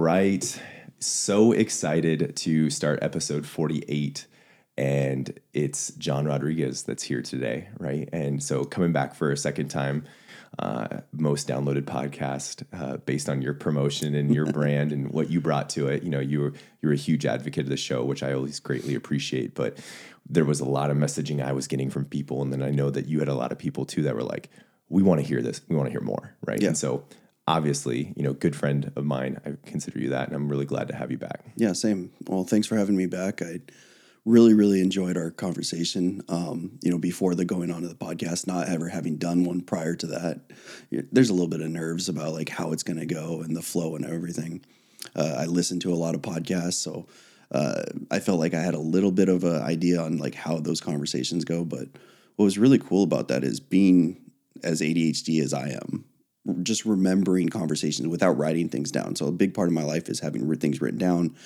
right. So excited to start episode 48. And it's Jon Rodriguez that's here today, right? And so coming back for a second time, uh, most downloaded podcast uh, based on your promotion and your brand and what you brought to it. You know, you were you're a huge advocate of the show, which I always greatly appreciate. But there was a lot of messaging I was getting from people, and then I know that you had a lot of people too that were like, "We want to hear this. We want to hear more." Right? Yeah. And so obviously, you know, good friend of mine, I consider you that, and I'm really glad to have you back. Yeah, same. Well, thanks for having me back. I really, really enjoyed our conversation. Um, you know, before the going on to the podcast, not ever having done one prior to that, there's a little bit of nerves about like how it's going to go and the flow and everything. Uh, I listen to a lot of podcasts, so uh, I felt like I had a little bit of an idea on like how those conversations go. But what was really cool about that is being as ADHD as I am, just remembering conversations without writing things down. So a big part of my life is having things written down.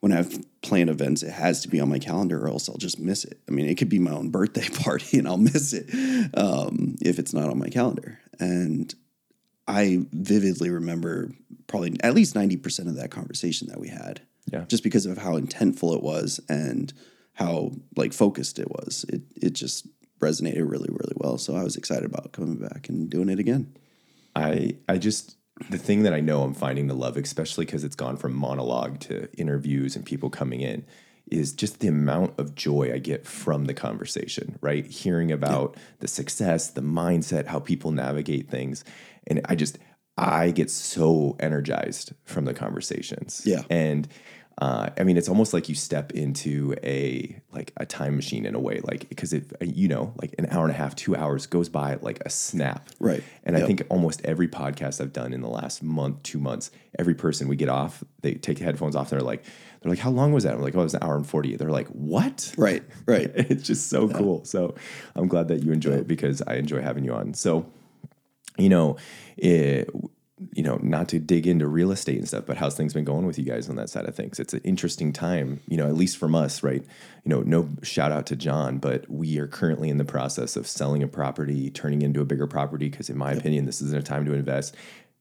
When I have planned events, it has to be on my calendar, or else I'll just miss it. I mean, it could be my own birthday party, and I'll miss it um, if it's not on my calendar. And I vividly remember probably at least ninety percent of that conversation that we had, Yeah. just because of how intentful it was and how like focused it was. It it just resonated really really well. So I was excited about coming back and doing it again. I I just the thing that I know I'm finding to love, especially because it's gone from monologue to interviews and people coming in, is just the amount of joy I get from the conversation, right? Hearing about the success, the mindset, how people navigate things. And I just I get so energized from the conversations. Yeah. And uh, I mean, it's almost like you step into a like a time machine in a way, like because it, you know, like an hour and a half, two hours goes by like a snap, Right. and I think almost every podcast I've done in the last month, two months, every person we get off, they take the headphones off. And they're like, they're like, how long was that? I'm like, oh, it was an hour and 40. They're like, what? Right, right. It's just so cool. So I'm glad that you enjoy it because I enjoy having you on. So, you know, it, you know, not to dig into real estate and stuff, but how's things been going with you guys on that side of things? It's an interesting time, you know, at least from us, right? You know, no shout out to Jon, but we are currently in the process of selling a property, turning into a bigger property, because in my opinion, this isn't a time to invest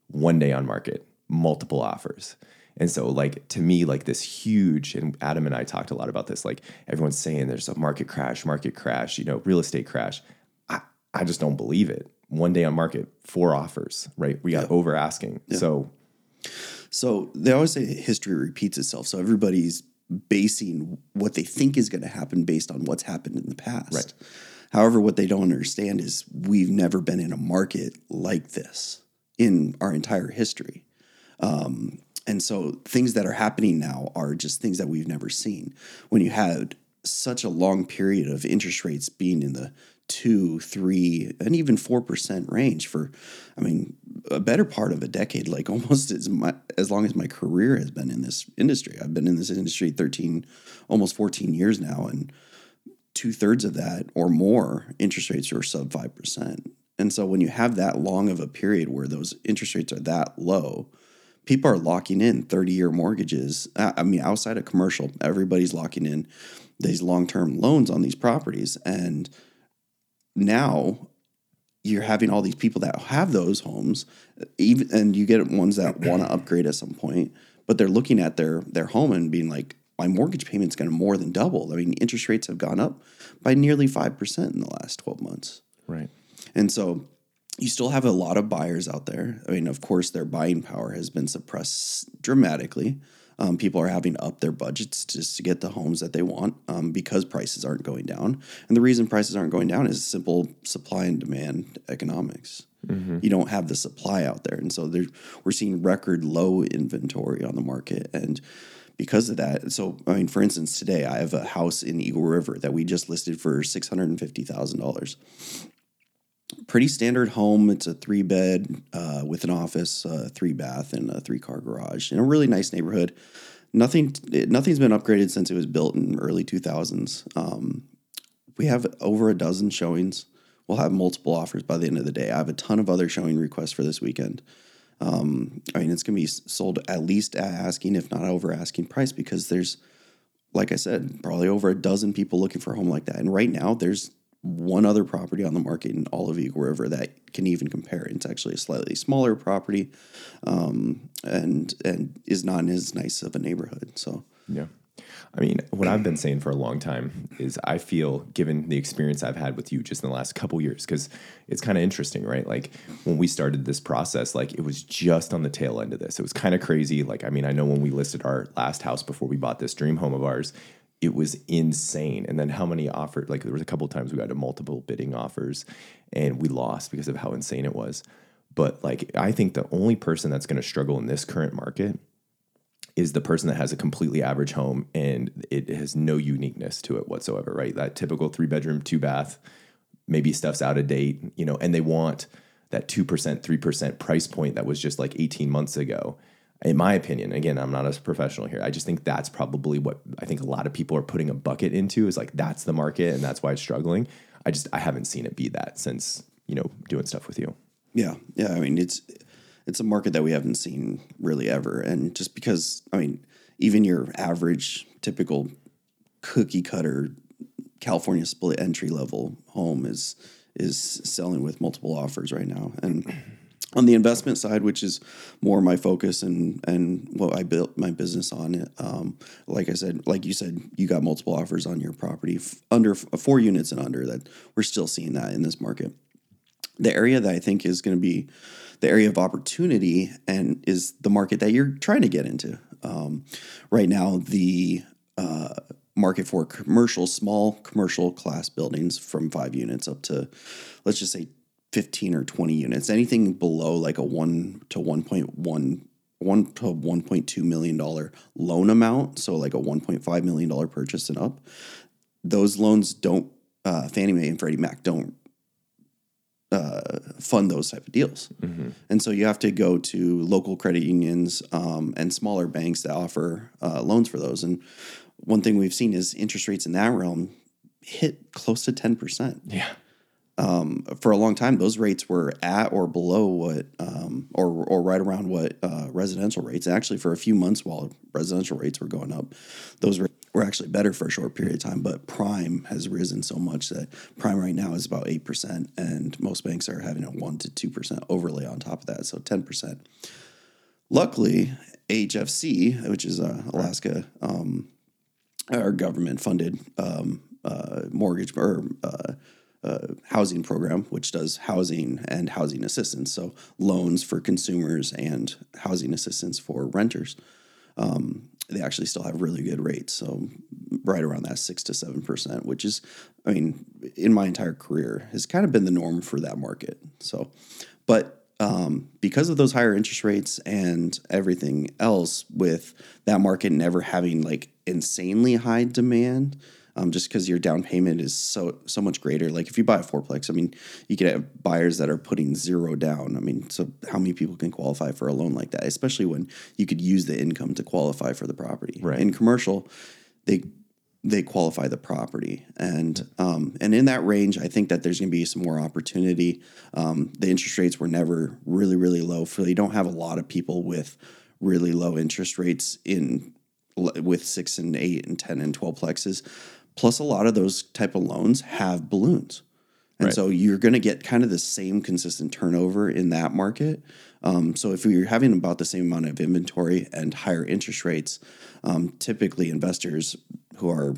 one day on market, multiple offers. And so, like, to me, like this huge, and Adam and I talked a lot about this, like, everyone's saying there's a market crash, market crash, you know, real estate crash. I, I just don't believe it. One day on market, four offers, right? We got over asking. So, So they always say history repeats itself. So everybody's basing what they think is going to happen based on what's happened in the past. Right. However, what they don't understand is we've never been in a market like this in our entire history. Um, and so things that are happening now are just things that we've never seen. When you had such a long period of interest rates being in the two, three, and even four percent range for, I mean, a better part of a decade, like almost as my, as long as my career has been in this industry. I've been in this industry thirteen, almost fourteen years now, and two thirds of that or more interest rates are sub five percent. And so when you have that long of a period where those interest rates are that low, people are locking in 30 year mortgages. I I mean, outside of commercial, everybody's locking in these long term loans on these properties. And now you're having all these people that have those homes, even and you get ones that want to upgrade at some point, but they're looking at their their home and being like, my mortgage payment's going to more than double. I mean, interest rates have gone up by nearly five percent in the last 12 months. right. And so you still have a lot of buyers out there. I mean, of course, their buying power has been suppressed dramatically. Um, people are having to up their budgets just to get the homes that they want um, because prices aren't going down. And the reason prices aren't going down is simple supply and demand economics. You don't have the supply out there. And so there, we're seeing record low inventory on the market. And because of that, so I mean, for instance, today I have a house in Eagle River that we just listed for six hundred and fifty thousand dollars pretty standard home. It's a three bed uh, with an office, uh, three bath, and a three car garage in a really nice neighborhood. Nothing, nothing's been upgraded since it was built in early two thousands. Um, we have over a dozen showings. We'll have multiple offers by the end of the day. I have a ton of other showing requests for this weekend. Um, I mean, it's going to be sold at least at asking, if not over asking price, because there's, like I said, probably over a dozen people looking for a home like that. And right now, there's one other property on the market in Eagle River that can even compare. It's actually a slightly smaller property, um, and and is not in as nice of a neighborhood. So Yeah. I mean, what I've been saying for a long time is I feel, given the experience I've had with you just in the last couple years, because it's kind of interesting, right? Like when we started this process, like it was just on the tail end of this. It was kind of crazy. Like, I mean, I know when we listed our last house before we bought this dream home of ours, it was insane. And then how many offered, like there was a couple times we got to multiple bidding offers and we lost because of how insane it was. But like, I think the only person that's going to struggle in this current market is the person that has a completely average home and it has no uniqueness to it whatsoever, right? That typical three bedroom, two bath, maybe stuff's out of date, you know, and they want that 2%, 3% price point that was just like 18 months ago. In my opinion, again, I'm not a professional here. I just think that's probably what I think a lot of people are putting a bucket into is like that's the market and that's why it's struggling. I just I haven't seen it be that since, you know, doing stuff with you. Yeah, yeah. I mean, it's it's a market that we haven't seen really ever, and just because I mean, even your average, typical cookie cutter California split entry level home is is selling with multiple offers right now, and on the investment side, which is more my focus and and what I built my business on. Um, like I said, like you said, you got multiple offers on your property f- under f- four units and under. That we're still seeing that in this market the area that I think is going to be the area of opportunity and is the market that you're trying to get into. Um, right now, the uh, market for commercial, small commercial class buildings from five units up to, let's just say, 15 or 20 units, anything below like a 1 to 1.1 1 to 1.2 million dollar loan amount, so like a 1.5 million dollar purchase and up. Those loans don't uh, Fannie Mae and Freddie Mac don't uh, fund those type of deals. And so you have to go to local credit unions um, and smaller banks that offer uh, loans for those. And one thing we've seen is interest rates in that realm hit close to 10%. Yeah. For a long time, those rates were at or below what, um, or, or right around what uh, residential rates. Actually, for a few months while residential rates were going up, those rates were actually better for a short period of time. But prime has risen so much that prime right now is about 8%, and most banks are having a 1% to 2% overlay on top of that. So 10%. Luckily, HFC, which is uh, Alaska, um, our government funded um, uh, mortgage or uh, housing program, which does housing and housing assistance. So loans for consumers and housing assistance for renters. Um, they actually still have really good rates. So right around that six to seven percent, which is, I mean, in my entire career has kind of been the norm for that market. So, but um, because of those higher interest rates and everything else, with that market never having like insanely high demand, um, just because your down payment is so so much greater. Like if you buy a fourplex, I mean, you could have buyers that are putting zero down. I mean, so how many people can qualify for a loan like that? Especially when you could use the income to qualify for the property. Right. In commercial, they they qualify the property, and um, and in that range, I think that there's going to be some more opportunity. Um, the interest rates were never really really low, so you don't have a lot of people with really low interest rates in with six and eight and ten and twelve plexes. Plus, a lot of those type of loans have balloons. And Right. so you're going to get kind of the same consistent turnover in that market. Um, so if you're having about the same amount of inventory and higher interest rates, um, typically investors who are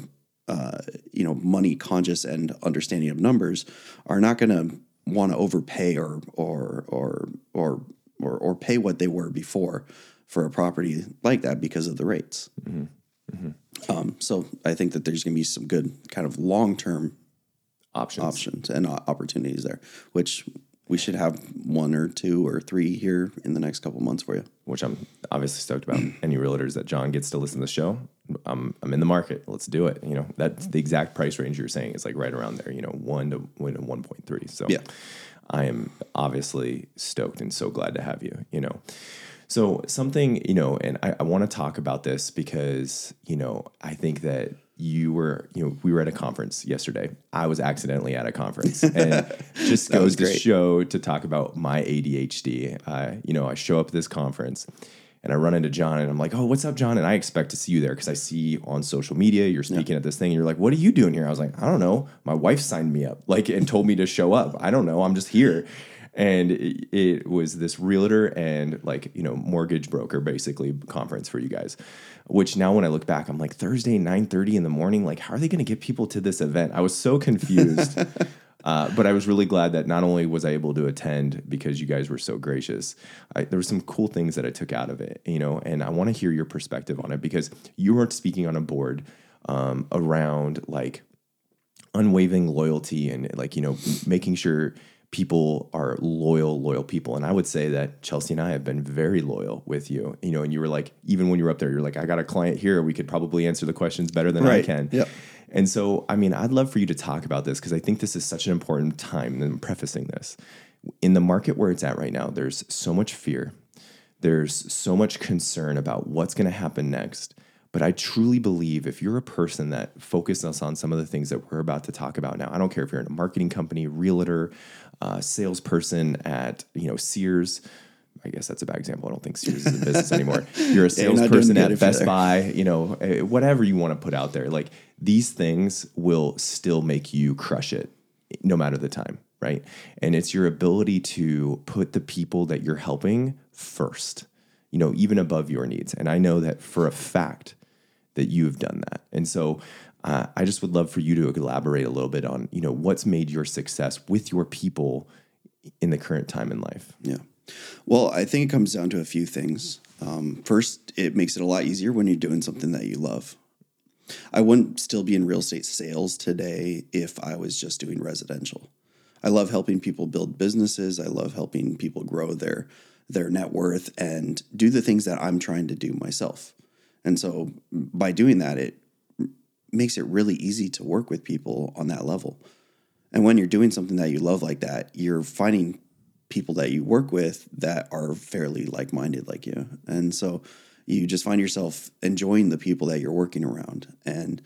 uh, you know money conscious and understanding of numbers are not going to want to overpay or or or or or or pay what they were before for a property like that because of the rates. Um, so I think that there's going to be some good kind of long term Options. options and opportunities there, which we should have one or two or three here in the next couple months for you. which I'm obviously stoked about. Any realtors that Jon gets to listen to the show, I'm I'm in the market. Let's do it. You know, that's the exact price range you're saying is like right around there. You know, one to one to one point three. So Yeah. I am obviously stoked and so glad to have you. You know. So something, you know, and I, I want to talk about this because, you know, I think that you were, you know, we were at a conference yesterday. I was accidentally at a conference and just goes to show to talk about my ADHD. Uh, you know, I show up at this conference and I run into Jon and I'm like, oh, what's up, Jon? And I expect to see you there because I see on social media you're speaking yeah. at this thing. And you're like, what are you doing here? I was like, I don't know. My wife signed me up, like, and told me to show up. I don't know. I'm just here. And it, it was this realtor and like you know mortgage broker basically conference for you guys. Which now when I look back, I'm like Thursday 9:30 in the morning. Like, how are they going to get people to this event? I was so confused. Uh, but I was really glad that not only was I able to attend because you guys were so gracious, I, there were some cool things that I took out of it, you know, and I want to hear your perspective on it because you were speaking on a board um, around like unwavering loyalty and like, you know, making sure people are loyal, loyal people. And I would say that Chelsea and I have been very loyal with you, you know, and you were like, even when you were up there, you're like, I got a client here. We could probably answer the questions better than right. I can. Yep. And so, I mean, I'd love for you to talk about this because I think this is such an important time. And I'm prefacing this in the market where it's at right now, there's so much fear, there's so much concern about what's going to happen next. But I truly believe if you're a person that focuses on some of the things that we're about to talk about now, I don't care if you're in a marketing company, realtor, uh, salesperson at you know Sears, I guess that's a bad example. I don't think Sears is in business anymore. You're a salesperson yeah, at Best Buy, you know, eh, whatever you want to put out there. Like these things will still make you crush it no matter the time, right? And it's your ability to put the people that you're helping first, you know, even above your needs. And I know that for a fact that you've done that. And so uh, I just would love for you to elaborate a little bit on, you know, what's made your success with your people in the current time in life. Yeah. Well, I think it comes down to a few things. Um, first, it makes it a lot easier when you're doing something that you love. I wouldn't still be in real estate sales today if I was just doing residential. I love helping people build businesses. I love helping people grow their their net worth and do the things that I'm trying to do myself. And so by doing that, it makes it really easy to work with people on that level. And when you're doing something that you love like that, you're finding people that you work with that are fairly like minded like you. And so you just find yourself enjoying the people that you're working around. And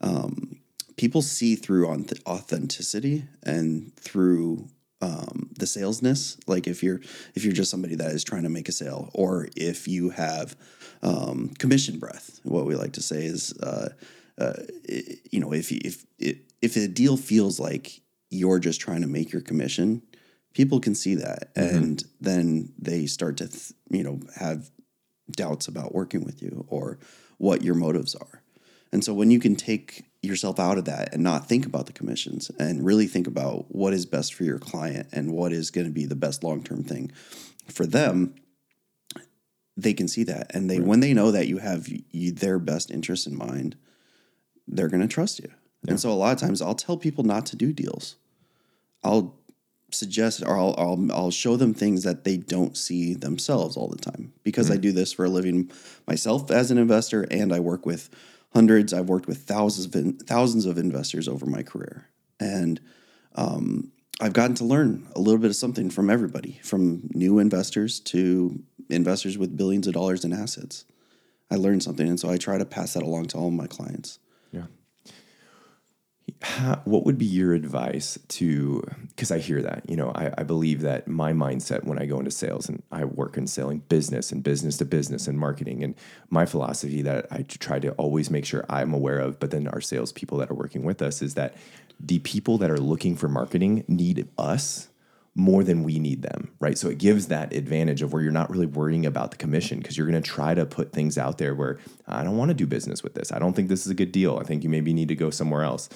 um, people see through on authenticity and through um, the salesness. Like if you're if you're just somebody that is trying to make a sale, or if you have um, commission breath, what we like to say is, uh, uh, you know, if if if a deal feels like you're just trying to make your commission, people can see that mm-hmm. and then they start to th- you know have doubts about working with you or what your motives are and so when you can take yourself out of that and not think about the commissions and really think about what is best for your client and what is going to be the best long-term thing for them they can see that and they right. when they know that you have you, their best interest in mind they're going to trust you. Yeah. and so a lot of times i'll tell people not to do deals. I'll suggest or I'll, I'll, I'll show them things that they don't see themselves all the time. Because mm-hmm. I do this for a living myself as an investor and I work with hundreds I've worked with thousands of thousands of investors over my career. And um, I've gotten to learn a little bit of something from everybody from new investors to investors with billions of dollars in assets. I learned something and so I try to pass that along to all my clients what would be your advice to because i hear that you know I, I, believe that my mindset when i go into sales and i work in selling business and business to business and marketing and my philosophy that i try to always make sure i'm aware of but then our salespeople that are working with us is that the people that are looking for marketing need us more than we need them, right? So it gives that advantage of where you're not really worrying about the commission because you're going to try to put things out there where I don't want to do business with this. I don't think this is a good deal. I think you maybe need to go somewhere else,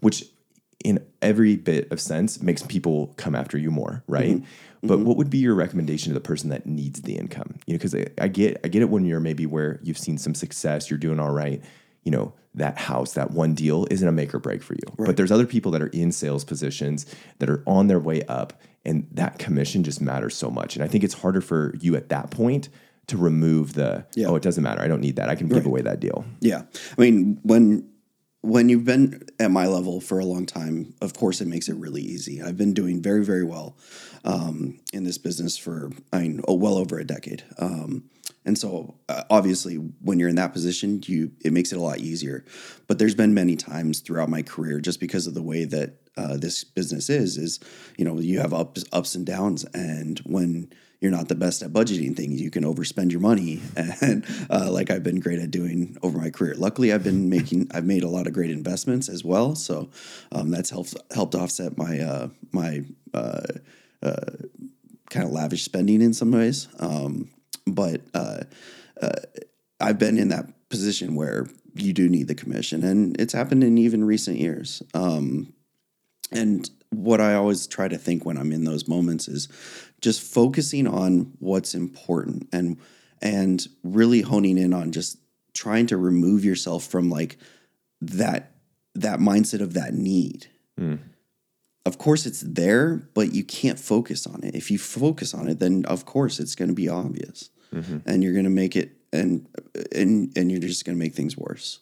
which in every bit of sense makes people come after you more, right? Mm-hmm. But mm-hmm. what would be your recommendation to the person that needs the income? You know, because I, I get I get it when you're maybe where you've seen some success, you're doing all right. You know, that house, that one deal isn't a make or break for you. Right. But there's other people that are in sales positions that are on their way up and that commission just matters so much. And I think it's harder for you at that point to remove the yeah. oh, it doesn't matter. I don't need that. I can right. give away that deal. Yeah. I mean, when when you've been at my level for a long time, of course, it makes it really easy. I've been doing very, very well um, in this business for, I mean, oh, well over a decade. Um, and so, uh, obviously, when you're in that position, you it makes it a lot easier. But there's been many times throughout my career, just because of the way that uh, this business is, is you know you have ups ups and downs, and when you're not the best at budgeting things. You can overspend your money, and uh, like I've been great at doing over my career. Luckily, I've been making I've made a lot of great investments as well, so um, that's helped helped offset my uh, my uh, uh, kind of lavish spending in some ways. Um, but uh, uh, I've been in that position where you do need the commission, and it's happened in even recent years. Um, and what I always try to think when I'm in those moments is just focusing on what's important and and really honing in on just trying to remove yourself from like that that mindset of that need. Mm. Of course it's there, but you can't focus on it. If you focus on it, then of course it's going to be obvious. Mm-hmm. And you're going to make it and and and you're just going to make things worse.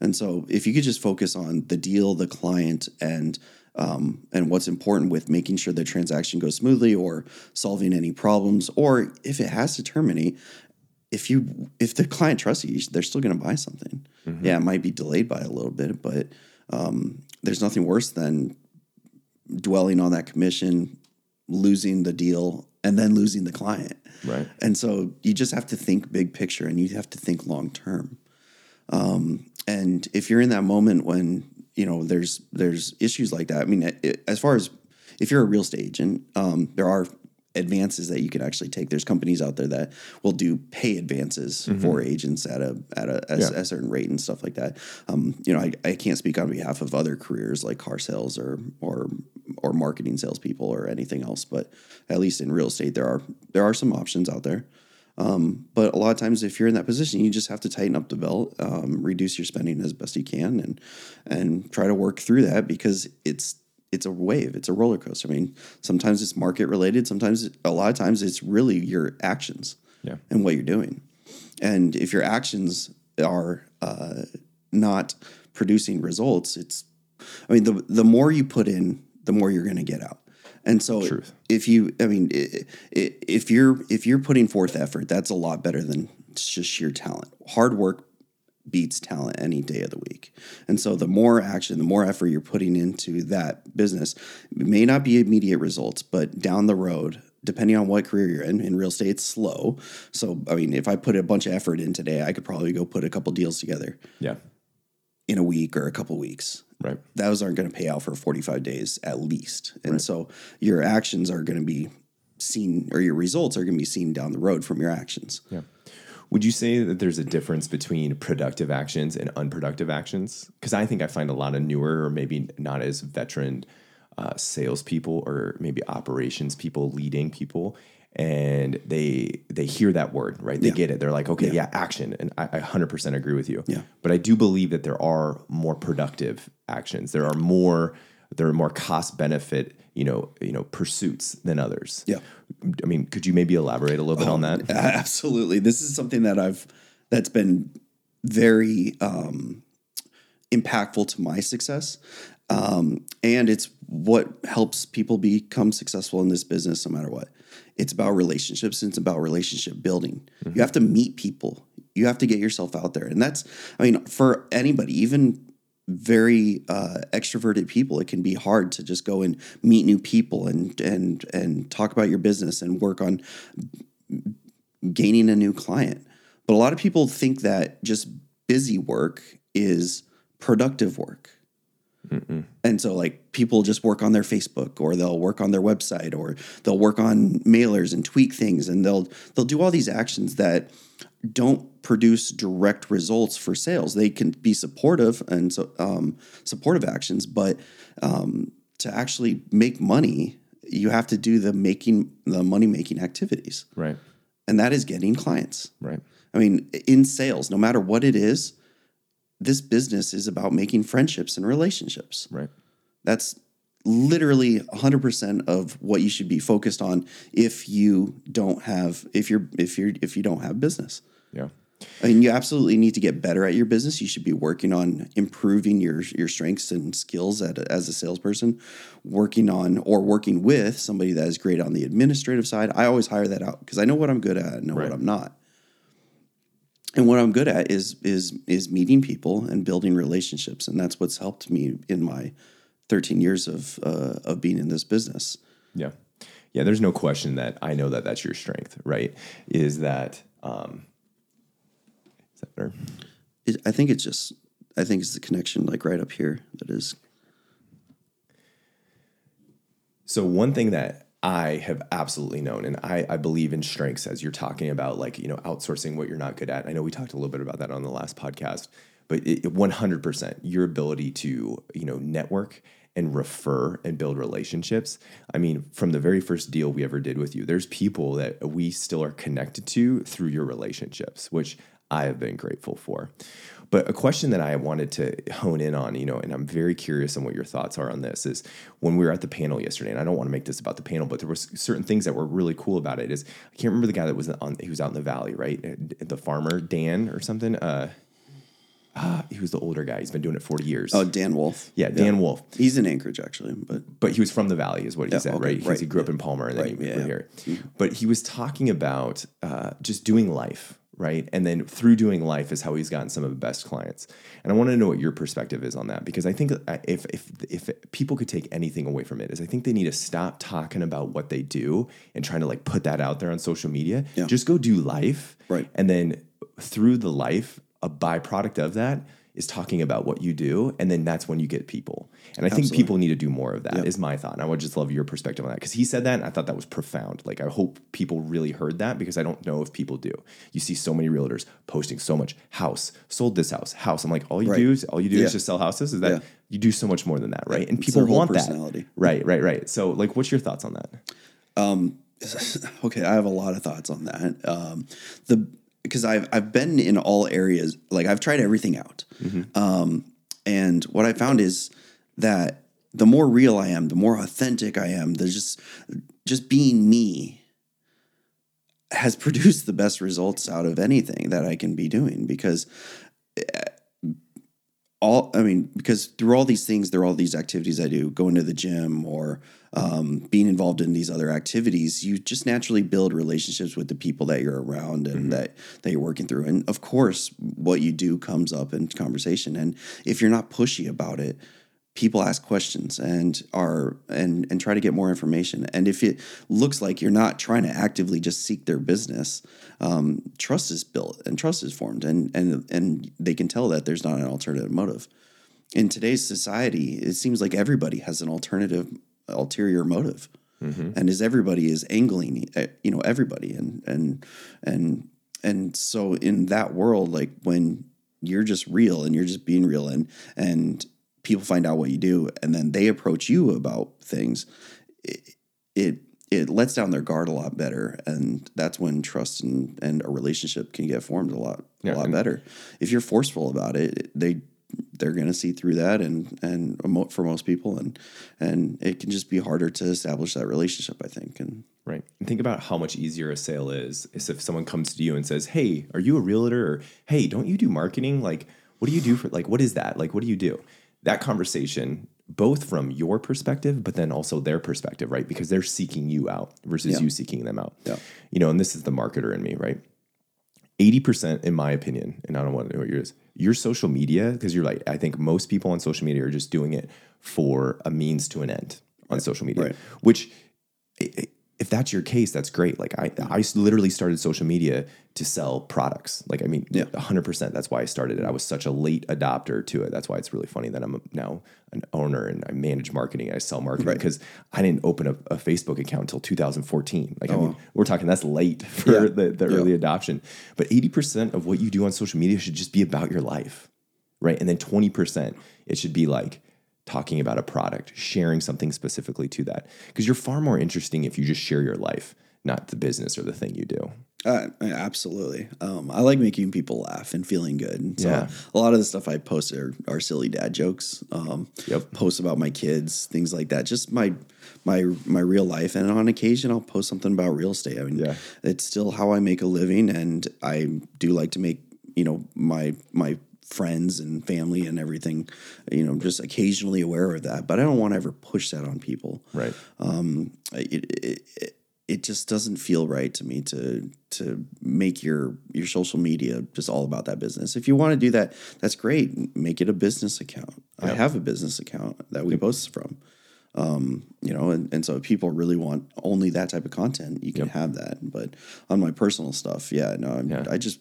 And so if you could just focus on the deal, the client and um, and what's important with making sure the transaction goes smoothly or solving any problems or if it has to terminate if you if the client trusts you they're still going to buy something mm-hmm. yeah it might be delayed by a little bit but um, there's nothing worse than dwelling on that commission losing the deal and then losing the client right and so you just have to think big picture and you have to think long term um, and if you're in that moment when you know there's there's issues like that. I mean, it, as far as if you're a real estate agent, um, there are advances that you can actually take. There's companies out there that will do pay advances mm-hmm. for agents at a at a, a, yeah. a, certain rate and stuff like that. Um, you know, I, I can't speak on behalf of other careers like car sales or or or marketing salespeople or anything else, but at least in real estate, there are there are some options out there. Um, but a lot of times, if you're in that position, you just have to tighten up the belt, um, reduce your spending as best you can, and and try to work through that because it's it's a wave, it's a roller coaster. I mean, sometimes it's market related, sometimes a lot of times it's really your actions yeah. and what you're doing. And if your actions are uh, not producing results, it's I mean, the the more you put in, the more you're going to get out. And so Truth. if you, I mean, if you're if you're putting forth effort, that's a lot better than just sheer talent. Hard work beats talent any day of the week. And so the more action, the more effort you're putting into that business, may not be immediate results, but down the road, depending on what career you're in, in real estate, it's slow. So, I mean, if I put a bunch of effort in today, I could probably go put a couple deals together. Yeah. In a week or a couple weeks. Right. Those aren't going to pay out for 45 days at least. And right. so your actions are going to be seen or your results are going to be seen down the road from your actions. Yeah. Would you say that there's a difference between productive actions and unproductive actions? Because I think I find a lot of newer or maybe not as veteran uh, salespeople or maybe operations people leading people and they they hear that word right? They yeah. get it. They're like okay yeah, yeah action. And I, I, 100% agree with you. Yeah. But i do believe that there are more productive actions. There are more there are more cost benefit you know you know pursuits than others. Yeah. I mean could you maybe elaborate a little bit oh, on that? absolutely. This is something that i've that's been very um impactful to my success. Um, and it's what helps people become successful in this business no matter what it's about relationships and it's about relationship building. Mm-hmm. You have to meet people. You have to get yourself out there. And that's, I mean, for anybody, even very uh, extroverted people, it can be hard to just go and meet new people and and and talk about your business and work on gaining a new client. But a lot of people think that just busy work is productive work. Mm-mm. And so, like, people just work on their Facebook, or they'll work on their website, or they'll work on mailers and tweak things, and they'll they'll do all these actions that don't produce direct results for sales. They can be supportive and so um, supportive actions, but um, to actually make money, you have to do the making the money making activities, right? And that is getting clients, right? I mean, in sales, no matter what it is, this business is about making friendships and relationships. Right. That's literally 100% of what you should be focused on if you don't have if you're if you're if you don't have business. Yeah. I mean, you absolutely need to get better at your business. You should be working on improving your your strengths and skills at, as a salesperson, working on or working with somebody that is great on the administrative side. I always hire that out because I know what I'm good at and know right. what I'm not and what I'm good at is is is meeting people and building relationships, and that's what's helped me in my 13 years of uh, of being in this business. Yeah, yeah, there's no question that I know that that's your strength, right? Is that um, is that better? It, I think it's just, I think it's the connection like right up here that is. So one thing that I have absolutely known, and I, I believe in strengths as you're talking about, like, you know, outsourcing what you're not good at. I know we talked a little bit about that on the last podcast, but it, 100% your ability to, you know, network and refer and build relationships. I mean, from the very first deal we ever did with you, there's people that we still are connected to through your relationships, which I have been grateful for. But a question that I wanted to hone in on, you know, and I'm very curious on what your thoughts are on this is when we were at the panel yesterday, and I don't want to make this about the panel, but there were certain things that were really cool about it. Is I can't remember the guy that was on, he was out in the valley, right? The farmer Dan or something. Uh, ah, he was the older guy. He's been doing it 40 years. Oh, Dan Wolf. Yeah, Dan Wolf. He's in Anchorage actually, but But he was from the valley, is what he Yeah, said, okay, right? Because right, he grew up yeah. in Palmer and then Right, he moved yeah. here. But he was talking about uh, just doing life, right? And then through doing life is how he's gotten some of the best clients. And I want to know what your perspective is on that because I think uh, if if if people could take anything away from it is I think they need to stop talking about what they do and trying to like put that out there on social media. Yeah. Just go do life, Right. And then through the life, a byproduct of that is talking about what you do, and then that's when you get people. And I think people need to do more of that. Is Yep. my thought. And I would just love your perspective on that because he said that, and I thought that was profound. Like I hope people really heard that because I don't know if people do. You see so many realtors posting so much house sold this house house. I'm like, all you Right. do is all you do Yeah. is just sell houses. Is that Yeah. you do so much more than that, right? And It's people want that, right? Right? Right? So like, what's your thoughts on that? okay, I have a lot of thoughts on that. Um, the because I've I've been in all areas, like I've tried everything out, um, and what I found is that the more real I am, the more authentic I am, the just just being me has produced the best results out of anything that I can be doing because all I mean, because through all these things, there are all these activities I do, going to the gym or um, being involved in these other activities, you just naturally build relationships with the people that you're around and that that you're working through. And of course, what you do comes up in conversation. And if you're not pushy about it, people ask questions and are and and try to get more information. And if it looks like you're not trying to actively just seek their business, um, trust is built and trust is formed, and and and they can tell that there's not an alternative motive. In today's society, it seems like everybody has an alternative ulterior motive, mm-hmm. and as everybody is angling, eh, you know, everybody, and and and and so in that world, like when you're just real and you're just being real, and and people find out what you do, and then they approach you about things, it it, it lets down their guard a lot better, and that's when trust and, and a relationship can get formed a lot Yeah, a lot better. If you're forceful about it, they they're going to see through that, and and for most people, and and it can just be harder to establish that relationship. I think, and Right. And think about how much easier a sale is is if someone comes to you and says, Hey, are you a realtor? Or hey, don't you do marketing? Like, what do you do for like what is that? Like, what do you do? That conversation, both from your perspective, but then also their perspective, right? Because they're seeking you out versus Yeah. you seeking them out. Yeah. You know, and this is the marketer in me, right? 80% in my opinion, and I don't want to know what yours, your social media, because you're like, I think most people on social media are just doing it for a means to an end on social media, right. which if that's your case, that's great. Like I, I literally started social media to sell products. Like, I mean, Yeah. hundred percent. That's why I started it. I was such a late adopter to it. That's why it's really funny that I'm now an owner and I manage marketing. And I sell marketing Right. because I didn't open a, a Facebook account until 2014. Like, I oh, mean, we're talking that's late for Oh, Yeah. the, the Yeah. early adoption. But 80% of what you do on social media should just be about your life, right? And then 20% it should be like talking about a product, sharing something specifically to that. Because you're far more interesting if you just share your life, not the business or the thing you do. Uh, absolutely. Um, I like making people laugh and feeling good. And so Yeah. a lot of the stuff I post are, are silly dad jokes. Um, Yep. Posts about my kids, things like that. Just my my my real life. And on occasion, I'll post something about real estate. I mean, Yeah. it's still how I make a living, and I do like to make you know my my friends and family and everything you know just occasionally aware of that but i don't want to ever push that on people Right. um, it, it, it it just doesn't feel right to me to to make your your social media just all about that business. If you want to do that, that's great. Make it a business account. I have a business account that we post from. Um, you know, and, and so if people really want only that type of content, you can Yep. have that. But on my personal stuff, yeah, no, Yeah. I just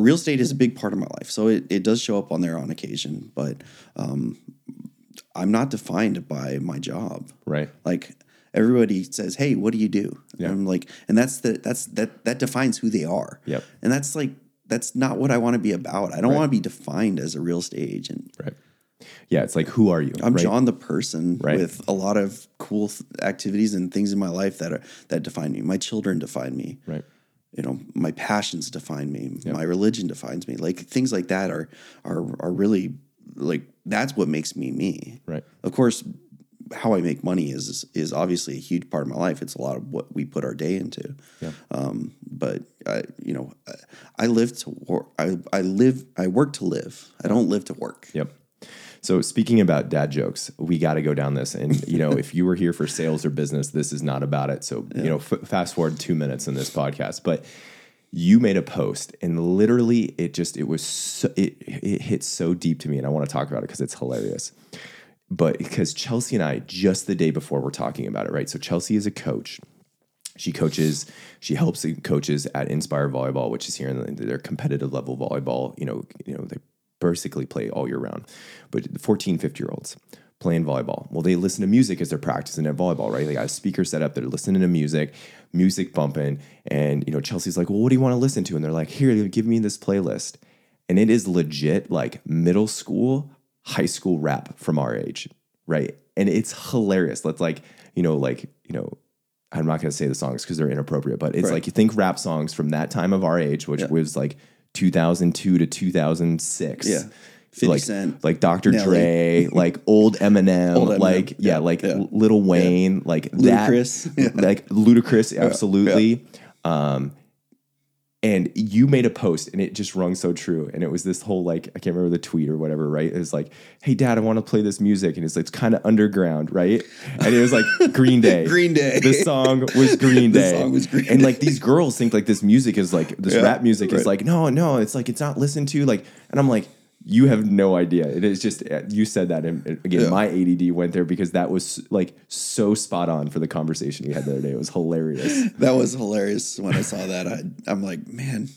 real estate is a big part of my life, so it, it does show up on there on occasion. But um, I'm not defined by my job. Right. Like everybody says, "Hey, what do you do?" Yeah. And I'm like, and that's the that's that that defines who they are. Yep. And that's like that's not what I want to be about. I don't want to be defined as a real estate agent. Right. Yeah. It's like, who are you? I'm right? Jon the person Right. with a lot of cool th- activities and things in my life that are that define me. My children define me. Right. You know, my passions define me. My religion defines me. Like things like that are are are really like that's what makes me me. Right. Of course, how I make money is is obviously a huge part of my life. It's a lot of what we put our day into. Yeah. Um, but I, you know, I, I live to work. I, I live. I work to live. I don't live to work. Yep. So speaking about dad jokes, we got to go down this. And you know, if you were here for sales or business, this is not about it. So you know, f- fast forward two minutes in this podcast, but you made a post, and literally, it just it was so, it it hit so deep to me, and I want to talk about it because it's hilarious. But because Chelsea and I, just the day before, we're talking about it, right? So Chelsea is a coach. She coaches, she helps coaches at Inspire Volleyball, which is here in their competitive level volleyball. You know, you know, they basically play all year round. But 14, 50 year olds playing volleyball. Well, they listen to music as they're practicing at volleyball, right? They got a speaker set up, they're listening to music, music bumping. And, you know, Chelsea's like, well, what do you want to listen to? And they're like, here, give me this playlist. And it is legit like middle school, high school rap from our age, right? And it's hilarious. Let's like, you know, like, you know, I'm not going to say the songs because they're inappropriate, but it's Right. like you think rap songs from that time of our age, which was like 2002 to 2006. Yeah. 50 like, Cent, like Dr. Nelly. Dre, like old Eminem, Old Eminem. like yeah, Yeah, like yeah. Lil Wayne, like Ludacris. that, like Ludacris, absolutely. Um, and you made a post, and it just rung so true. And it was this whole like I can't remember the tweet or whatever, right? It was like, "Hey, Dad, I want to play this music," and it's like it's kind of underground, right? And it was like Green Day. Green Day. The song was Green The Day. song was Green And like these girls think like this music is like this Yeah, rap music is like no, no, it's like it's not listened to like. And I'm like. You have no idea. It is just you said that, and again, Yeah. my ADD went there because that was like so spot on for the conversation we had the other day. It was hilarious. That was hilarious when I saw that. I, I'm like, man,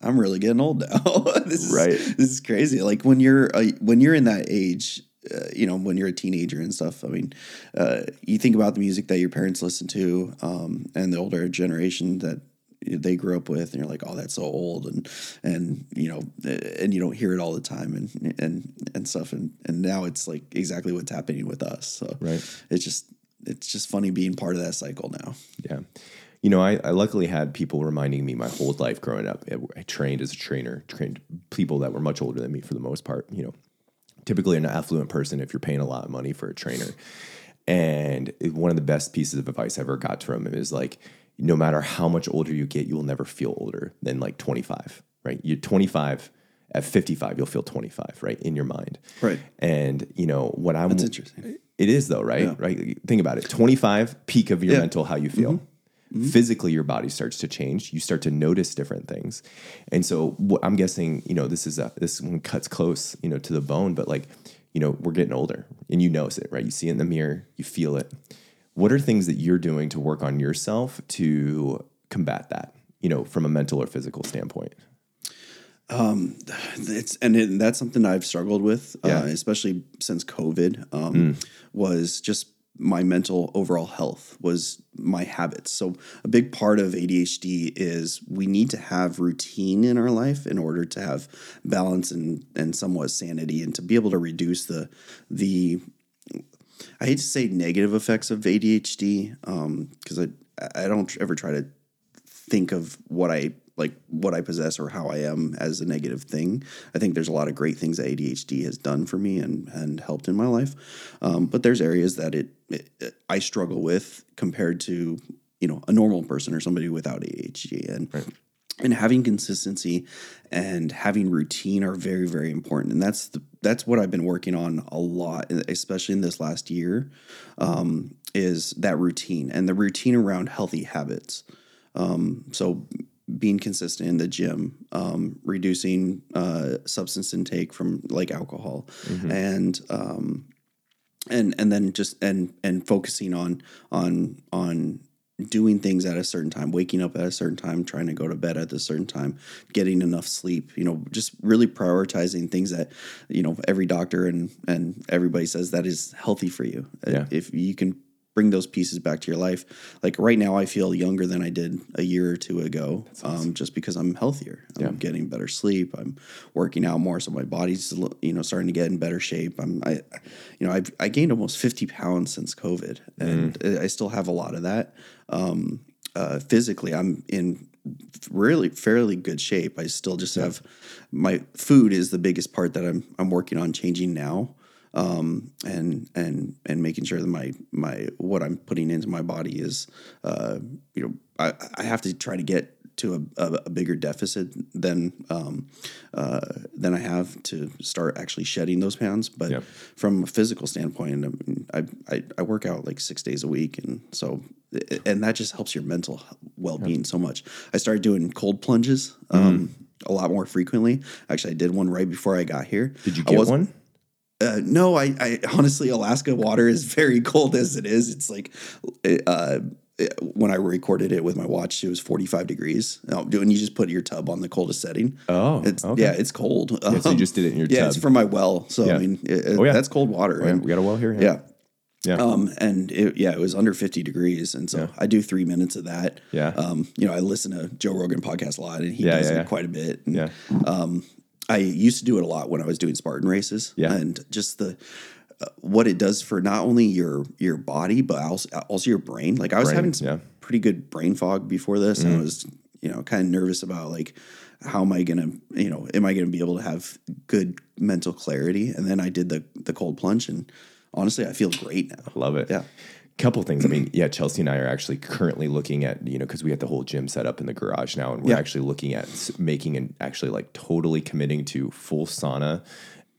I'm really getting old now. this is Right. This is crazy. Like when you're uh, when you're in that age, uh, you know, when you're a teenager and stuff. I mean, uh, you think about the music that your parents listen to, um, and the older generation that they grew up with, and you're like, oh, that's so old, and and you know, and you don't hear it all the time, and and and stuff, and and now it's like exactly what's happening with us. So Right. it's just it's just funny being part of that cycle now. Yeah. You know, I, I luckily had people reminding me my whole life growing up. I, I trained as a trainer, trained people that were much older than me for the most part. You know, typically an affluent person if you're paying a lot of money for a trainer. And one of the best pieces of advice I ever got from him is like, no matter how much older you get, you will never feel older than like 25, right? You're 25. At 55, you'll feel 25, right? In your mind. Right. And, you know, what I'm. That's interesting. It is though, right? Right. Think about it. 25 peak of your Yeah. mental how you feel. Mm-hmm. Mm-hmm. Physically, your body starts to change. You start to notice different things, and so what I'm guessing, you know, this is a this one cuts close, you know, to the bone. But like, you know, we're getting older, and you notice it, right? You see it in the mirror, you feel it. What are things that you're doing to work on yourself to combat that? You know, from a mental or physical standpoint. it's and it, that's something I've struggled with, Yeah. uh, especially since COVID. Um, Was just my mental overall health was my habits. So a big part of ADHD is we need to have routine in our life in order to have balance and and somewhat sanity, and to be able to reduce the the I hate to say negative effects of ADHD because I I don't ever try to think of what I like what I possess or how I am as a negative thing. I think there's a lot of great things that ADHD has done for me and and helped in my life. Um, but there's areas that it, it, it- I struggle with compared to you know a normal person or somebody without ADHD and. And having consistency and having routine are very, very important, and that's the that's what I've been working on a lot, especially in this last year. Um, is that routine and the routine around healthy habits. Um, so being consistent in the gym, um, reducing uh, substance intake from like alcohol, and um, and and then just and and focusing on on on doing things at a certain time, waking up at a certain time, trying to go to bed at a certain time, getting enough sleep, you know, just really prioritizing things that, you know, every doctor and and everybody says that is healthy for you. Yeah. If you can bring those pieces back to your life. Like right now I feel younger than I did a year or two ago. Um, just because I'm healthier. I'm Yeah. getting better sleep. I'm working out more, so my body's you know starting to get in better shape. I'm I you know, I've I gained almost 50 pounds since COVID and I still have a lot of that um, uh, physically, I'm in really fairly good shape. I still just have my food is the biggest part that I'm I'm working on changing now, um, and and and making sure that my my what I'm putting into my body is, uh, you know, I, I have to try to get to a, a, a bigger deficit than um, uh, than I have to start actually shedding those pounds. But Yeah. from a physical standpoint, I, mean, I, I I work out like six days a week, and so and that just helps your mental well being so much. I started doing cold plunges um, a lot more frequently. Actually, I did one right before I got here. Did you get one? uh, no, I, I honestly, Alaska water is very cold as it is. It's like, uh, when I recorded it with my watch, it was 45 degrees. And you just put your tub on the coldest setting. Oh, It's, okay. yeah, it's cold. Yeah, so you Um, just did it in your yeah, tub. it's from my well. So, Yeah. I mean, it, Oh, yeah. that's cold water. Yeah, and- we got a well here. yeah. Yeah. Um, and it, yeah, it was under 50 degrees. And so I do three minutes of that. Yeah. Um, you know, I listen to Joe Rogan podcast a lot and he Yeah, does yeah, it yeah. quite a bit. And, Yeah. Um, I used to do it a lot when I was doing Spartan races. Yeah. And just the, uh, what it does for not only your your body but also also your brain. Like I was Brain, having some yeah. Mm-hmm. pretty good brain fog before this, and I was you know kind of nervous about like how am I gonna you know am I gonna be able to have good mental clarity? And then I did the the cold plunge, and honestly, I feel great now. Love it. Yeah. Couple things. I mean, yeah, Chelsea and I are actually currently looking at, you know, because we have the whole gym set up in the garage now, and we're Yeah. actually looking at making and actually like totally committing to full sauna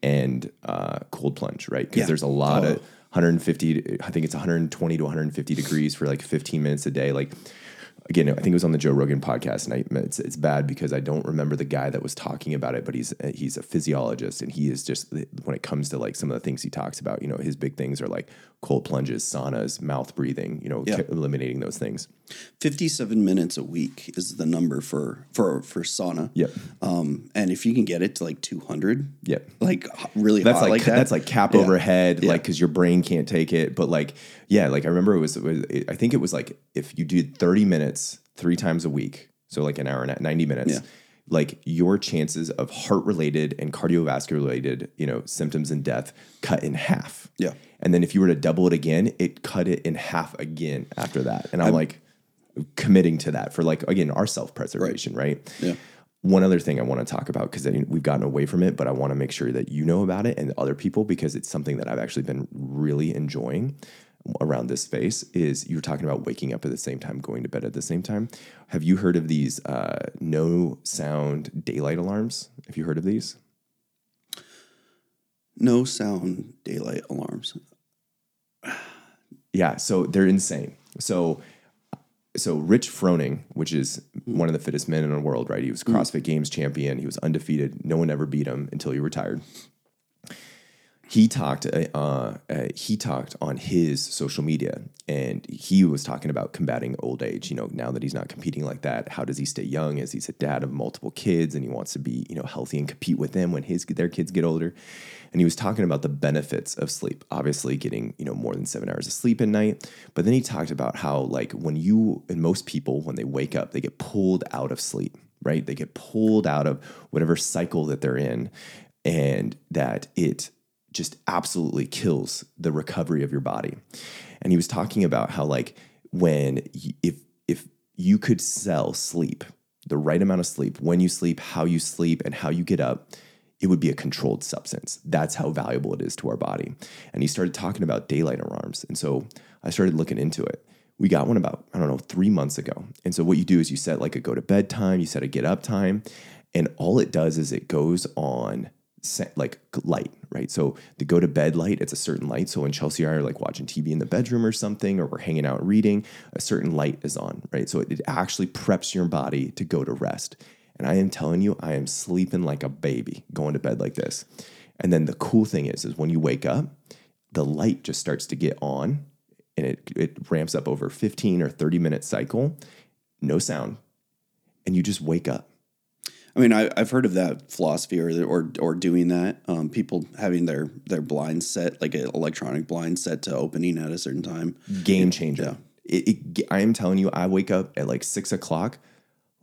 and uh, cold plunge, right? Because Yeah. there's a lot Oh. of 150, I think it's 120 to 150 degrees for like 15 minutes a day. Like, again, I think it was on the Joe Rogan podcast, and I, it's it's bad because I don't remember the guy that was talking about it, but he's he's a physiologist, and he is just when it comes to like some of the things he talks about, you know, his big things are like cold plunges, saunas, mouth breathing, you know, Yeah. eliminating those things. 57 minutes a week is the number for for for sauna. Yep. Um, and if you can get it to like 200, Yep. like really That's hot like, like, that, that's like cap Yeah. overhead, Yeah. like because your brain can't take it. But like, yeah, like I remember it was, it was it, I think it was like if you did thirty minutes three times a week, so like an hour and a- ninety minutes, Yeah. Like your chances of heart related and cardiovascular related, you know, symptoms and death cut in half. Yeah. And then if you were to double it again, it cut it in half again after that. And I'm like committing to that for like again our self preservation, right? Yeah. One other thing I want to talk about because we've gotten away from it, but I want to make sure that you know about it and other people because it's something that I've actually been really enjoying around this space. Is you're talking about waking up at the same time, going to bed at the same time. Have you heard of these uh, no sound daylight alarms? Have you heard of these? no sound daylight alarms. Yeah, so they're insane. So so Rich Froning, which is one of the fittest men in the world, right? He was CrossFit Games champion. He was undefeated. No one ever beat him until he retired. He talked. Uh, uh, he talked on his social media, and he was talking about combating old age. You know, now that he's not competing like that, how does he stay young? As he's a dad of multiple kids, and he wants to be, you know, healthy and compete with them when his their kids get older. And he was talking about the benefits of sleep. Obviously, getting you know more than seven hours of sleep at night. But then he talked about how like when you and most people when they wake up, they get pulled out of sleep. Right? They get pulled out of whatever cycle that they're in, and that it just absolutely kills the recovery of your body. And he was talking about how like when if if you could sell sleep, the right amount of sleep, when you sleep, how you sleep and how you get up, it would be a controlled substance. That's how valuable it is to our body. And he started talking about daylight alarms. And so I started looking into it. We got one about, I don't know, three months ago. And so what you do is you set like a go to bed time, you set a get up time, and all it does is it goes on like light, right? So the go to bed light, it's a certain light. So when Chelsea and I are like watching TV in the bedroom or something, or we're hanging out reading, a certain light is on, right? So it, it actually preps your body to go to rest. And I am telling you, I am sleeping like a baby going to bed like this. And then the cool thing is, is when you wake up, the light just starts to get on and it, it ramps up over 15 or 30 minute cycle, no sound, and you just wake up. I mean, I, have heard of that philosophy or or or doing that. Um, people having their their blinds set, like an electronic blind set to opening at a certain time. Game changer. Yeah. It, it, I am telling you, I wake up at like six o'clock,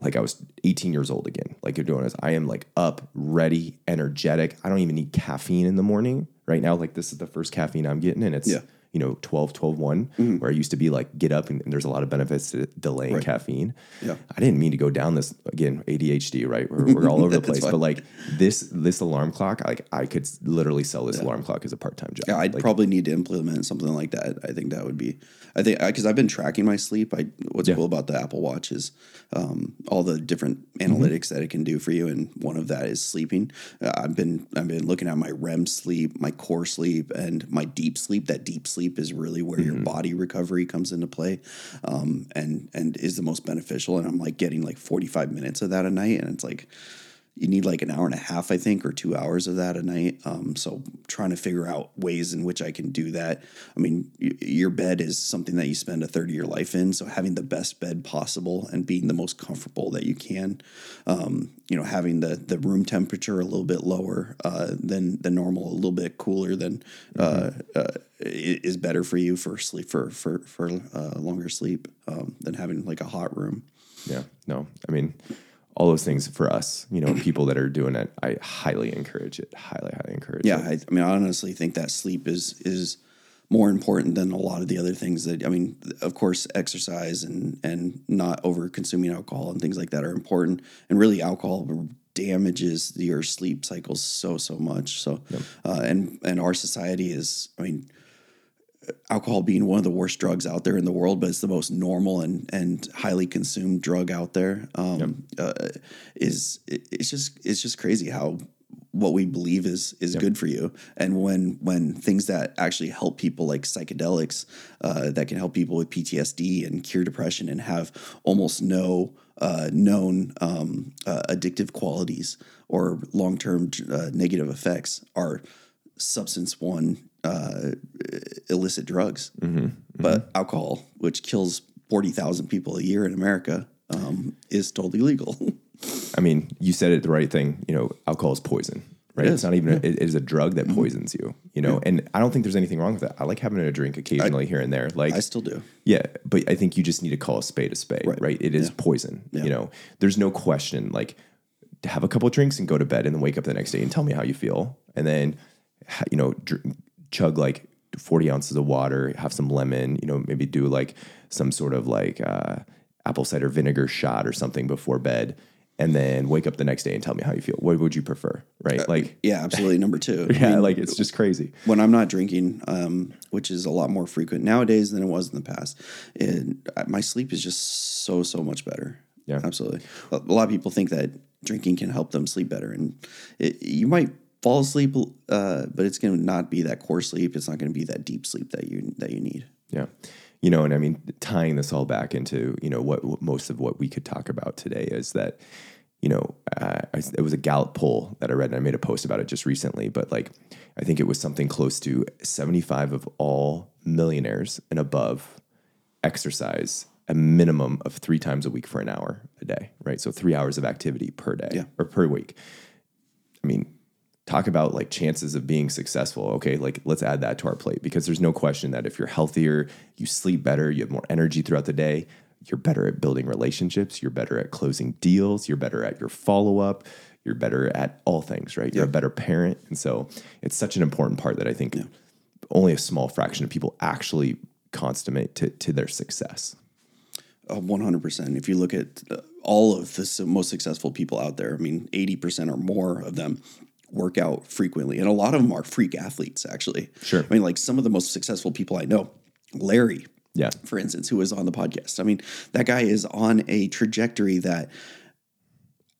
like I was 18 years old again. Like you're doing this, I am like up, ready, energetic. I don't even need caffeine in the morning right now. Like this is the first caffeine I'm getting, and it's yeah you know 12 12 1 mm-hmm. where i used to be like get up and, and, there's a lot of benefits to delaying right. caffeine yeah i didn't mean to go down this again adhd right we're, we're all over the place but like this this alarm clock like i could literally sell this yeah. alarm clock as a part-time job yeah i'd like, probably need to implement something like that i think that would be i think because i've been tracking my sleep i what's yeah. cool about the apple watch is um, all the different mm-hmm. analytics mm-hmm. that it can do for you and one of that is sleeping uh, i've been i've been looking at my rem sleep my core sleep and my deep sleep that deep sleep sleep is really where mm-hmm. your body recovery comes into play, um, and and is the most beneficial. And I'm like getting like 45 minutes of that a night, and it's like you need like an hour and a half, I think, or two hours of that a night. Um, so trying to figure out ways in which I can do that. I mean, y- your bed is something that you spend a third of your life in. So having the best bed possible and being the most comfortable that you can, um, you know, having the the room temperature a little bit lower uh, than the normal, a little bit cooler than uh, mm-hmm. uh, is better for you for sleep for for for uh, longer sleep um, than having like a hot room. Yeah. No, I mean all those things for us, you know, people that are doing it, I highly encourage it. Highly, highly encourage yeah, it. I, I mean, I honestly think that sleep is is more important than a lot of the other things that I mean, of course, exercise and and not over consuming alcohol and things like that are important. And really, alcohol damages your sleep cycles so so much. So, yep. uh, and and our society is, I mean alcohol being one of the worst drugs out there in the world, but it's the most normal and and highly consumed drug out there. Um, yep. uh, is it, it's just it's just crazy how what we believe is is yep. good for you, and when when things that actually help people like psychedelics uh, that can help people with PTSD and cure depression and have almost no uh, known um, uh, addictive qualities or long term uh, negative effects are substance one uh, illicit drugs, mm-hmm, mm-hmm. but alcohol, which kills forty thousand people a year in America, um, is totally legal. I mean, you said it the right thing. You know, alcohol is poison, right? It it's not even yeah. a, it is a drug that mm-hmm. poisons you. You know, yeah. and I don't think there's anything wrong with that. I like having a drink occasionally I, here and there. Like I still do. Yeah, but I think you just need to call a spade a spade, right? right? It is yeah. poison. You know, there's no question. Like, have a couple drinks and go to bed, and then wake up the next day and tell me how you feel, and then you know, dr- chug like 40 ounces of water, have some lemon, you know, maybe do like some sort of like uh, apple cider vinegar shot or something before bed. And then wake up the next day and tell me how you feel. What would you prefer? Right? Uh, like, yeah, absolutely. Number two. yeah, I mean, like it's just crazy. When I'm not drinking, um, which is a lot more frequent nowadays than it was in the past, and my sleep is just so, so much better. Yeah, absolutely. A lot of people think that drinking can help them sleep better, and it, you might fall asleep, uh, but it's going to not be that core sleep. It's not going to be that deep sleep that you that you need. Yeah, you know, and I mean, tying this all back into you know what, what most of what we could talk about today is that you know uh, I, it was a Gallup poll that I read, and I made a post about it just recently. But like, I think it was something close to seventy five of all millionaires and above exercise a minimum of three times a week for an hour a day, right? So three hours of activity per day yeah. or per week. I mean, talk about like chances of being successful. Okay, like let's add that to our plate because there's no question that if you're healthier, you sleep better, you have more energy throughout the day, you're better at building relationships, you're better at closing deals, you're better at your follow up, you're better at all things, right? You're yeah. a better parent. And so it's such an important part that I think yeah. only a small fraction of people actually consummate to, to their success. Uh, 100%. If you look at uh, all of the most successful people out there, I mean, 80% or more of them work out frequently, and a lot of them are freak athletes. Actually, sure. I mean, like some of the most successful people I know, Larry, yeah, for instance, who was on the podcast. I mean, that guy is on a trajectory that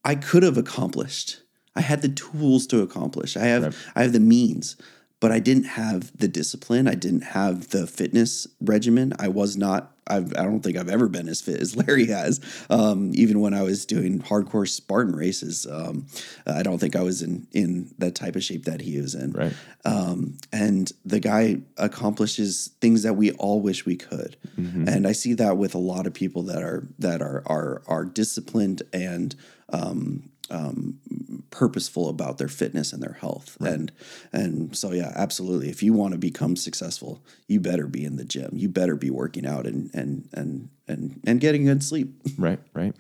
I could have accomplished. I had the tools to accomplish. I have right. I have the means, but I didn't have the discipline. I didn't have the fitness regimen. I was not. I've, I don't think I've ever been as fit as Larry has. Um, even when I was doing hardcore Spartan races, um, I don't think I was in in that type of shape that he was in. Right. Um, and the guy accomplishes things that we all wish we could. And I see that with a lot of people that are that are are are disciplined and um, um, purposeful about their fitness and their health. And and so yeah, absolutely. If you want to become successful, you better be in the gym. You better be working out and and and and and getting good sleep. Right, right.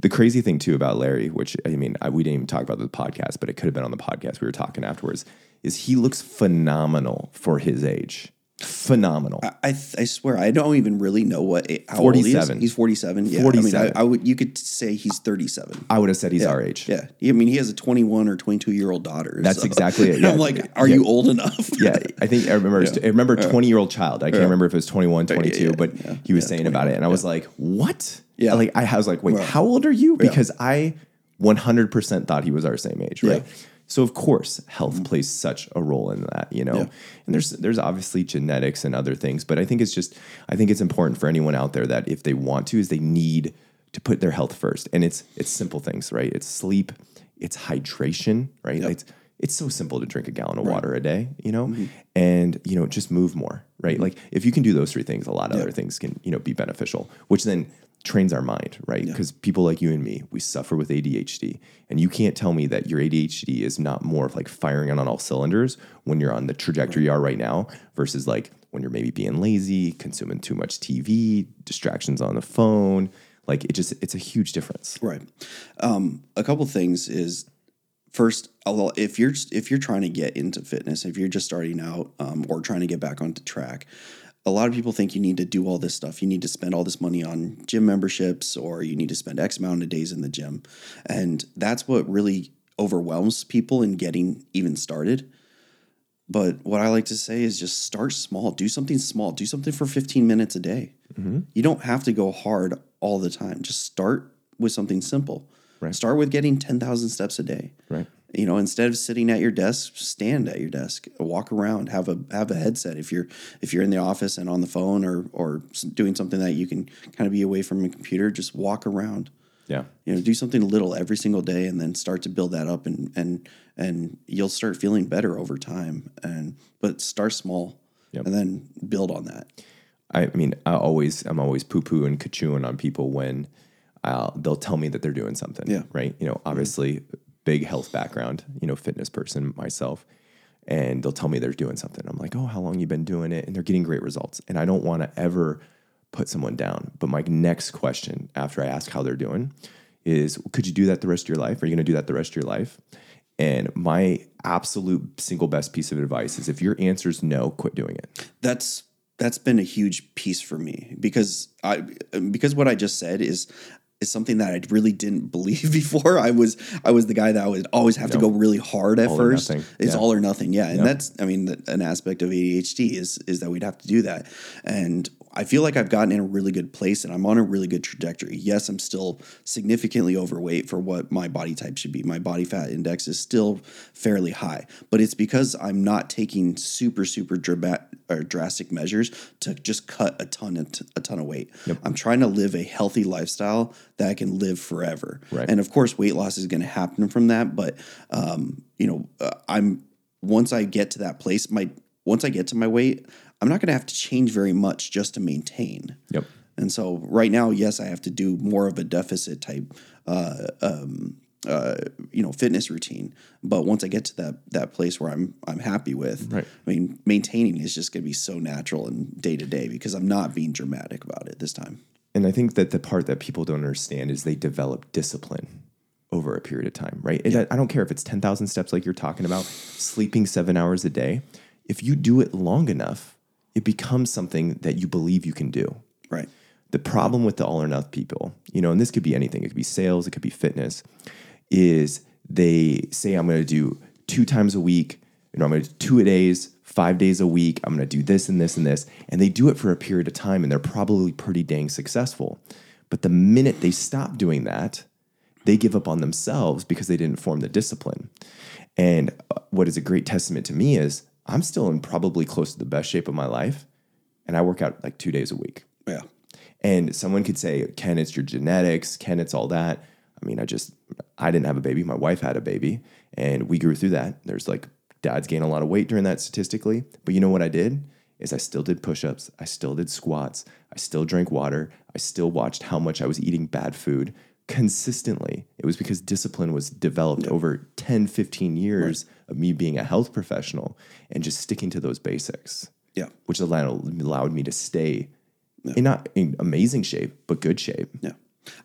The crazy thing too about Larry, which I mean, I, we didn't even talk about the podcast, but it could have been on the podcast. We were talking afterwards. Is he looks phenomenal for his age? Phenomenal. I, I swear I don't even really know what a- how old he. 47. He's forty seven. Yeah, I 47. mean, I, I would you could say he's thirty seven. I would have said he's our age. Yeah, I mean he has a twenty one or twenty two year old daughter. That's exactly it, And I'm like, are Yeah. you old enough? Yeah, I think I remember. I remember twenty year old child. I can't remember if it was 21, 22, yeah, but yeah, he was yeah, saying about it, and I was like, "What?" Yeah. like I was like, "Wait, how old are you?" Because I one hundred percent thought he was our same age, right? Mm-hmm. So of course, health plays such a role in that, you know. Yeah. And there's there's obviously genetics and other things, but I think it's just I think it's important for anyone out there that if they want to, is they need to put their health first, and it's it's simple things, right? It's sleep, it's hydration, right? Like, It's it's so simple to drink a gallon of water a day, you know, Mm-hmm. and you know just move more, right? Like if you can do those three things, a lot of other things can you know be beneficial, which then trains our mind, right? Because people like you and me, we suffer with ADHD, and you can't tell me that your ADHD is not more of like firing on all cylinders when you're on the trajectory you are right now versus like when you're maybe being lazy, consuming too much TV, distractions on the phone. Like it just it's a huge difference. Right. Um, a couple things is first, although if you're if you're trying to get into fitness, if you're just starting out um, or trying to get back onto track, a lot of people think you need to do all this stuff. You need to spend all this money on gym memberships, or you need to spend X amount of days in the gym, and that's what really overwhelms people in getting even started. But what I like to say is just start small. Do something small. Do something for 15 minutes a day. Mm-hmm. You don't have to go hard all the time. Just start with something simple. Right. Start with getting 10,000 steps a day. Right. You know, instead of sitting at your desk, stand at your desk, walk around, have a have a headset. If you're if you're in the office and on the phone or or doing something that you can kind of be away from a computer, just walk around Yeah. you know do something little every single day and then start to build that up and and and you'll start feeling better over time and but start small Yep. and then build on that I mean, I always, I'm always poo poo and kachooing on people when uh, they'll tell me that they're doing something. Yeah. Right. You know, obviously, big health background, you know, fitness person myself. And they'll tell me they're doing something. I'm like, oh, how long you been doing it? And they're getting great results. And I don't want to ever put someone down. But my next question after I ask how they're doing is, could you do that the rest of your life? Are you going to do that the rest of your life? And my absolute single best piece of advice is if your answer is no, quit doing it. that's that's been a huge piece for me because I because what I just said is is something that I really didn't believe before. I was I was the guy that would always have to go really hard at All first. It's Yeah. all or nothing. Yeah, and that's I mean the, an aspect of ADHD is is that we'd have to do that. And I feel like I've gotten in a really good place and I'm on a really good trajectory. Yes, I'm still significantly overweight for what my body type should be. My body fat index is still fairly high, but it's because I'm not taking super super dramatic or drastic measures to just cut a ton of a ton of weight. I'm trying to live a healthy lifestyle that I can live forever. Right. And of course, weight loss is going to happen from that. But um, you know, uh, I'm once I get to that place, my once I get to my weight, I'm not going to have to change very much just to maintain. Yep. And so right now, yes, I have to do more of a deficit type, uh, um, uh, you know, fitness routine. But once I get to that that place where I'm I'm happy with, Right. I mean, maintaining is just going to be so natural and day to day because I'm not being dramatic about it this time. And I think that the part that people don't understand is they develop discipline over a period of time, right? I, I don't care if it's 10,000 steps like you're talking about, sleeping seven hours a day. If you do it long enough, it becomes something that you believe you can do. Right. The problem with the all or nothing people, you know, and this could be anything, it could be sales, it could be fitness, is they say, I'm going to do two times a week, you know, I'm going to do two a days, five days a week, I'm going to do this and this and this. And they do it for a period of time and they're probably pretty dang successful. But the minute they stop doing that, they give up on themselves because they didn't form the discipline. And uh, what is a great testament to me is I'm still in probably close to the best shape of my life, and I work out like two days a week. Yeah. And someone could say, Ken, it's your genetics. Ken, it's all that. I mean, I just, I didn't have a baby. My wife had a baby, and we grew through that. There's like dads gain a lot of weight during that statistically. But you know what I did? Is I still did push ups. I still did squats. I still drank water. I still watched how much I was eating bad food consistently. It was because discipline was developed over 10, 15 years of me being a health professional and just sticking to those basics Yeah. which allowed, allowed me to stay in not in amazing shape, but good shape. Yeah.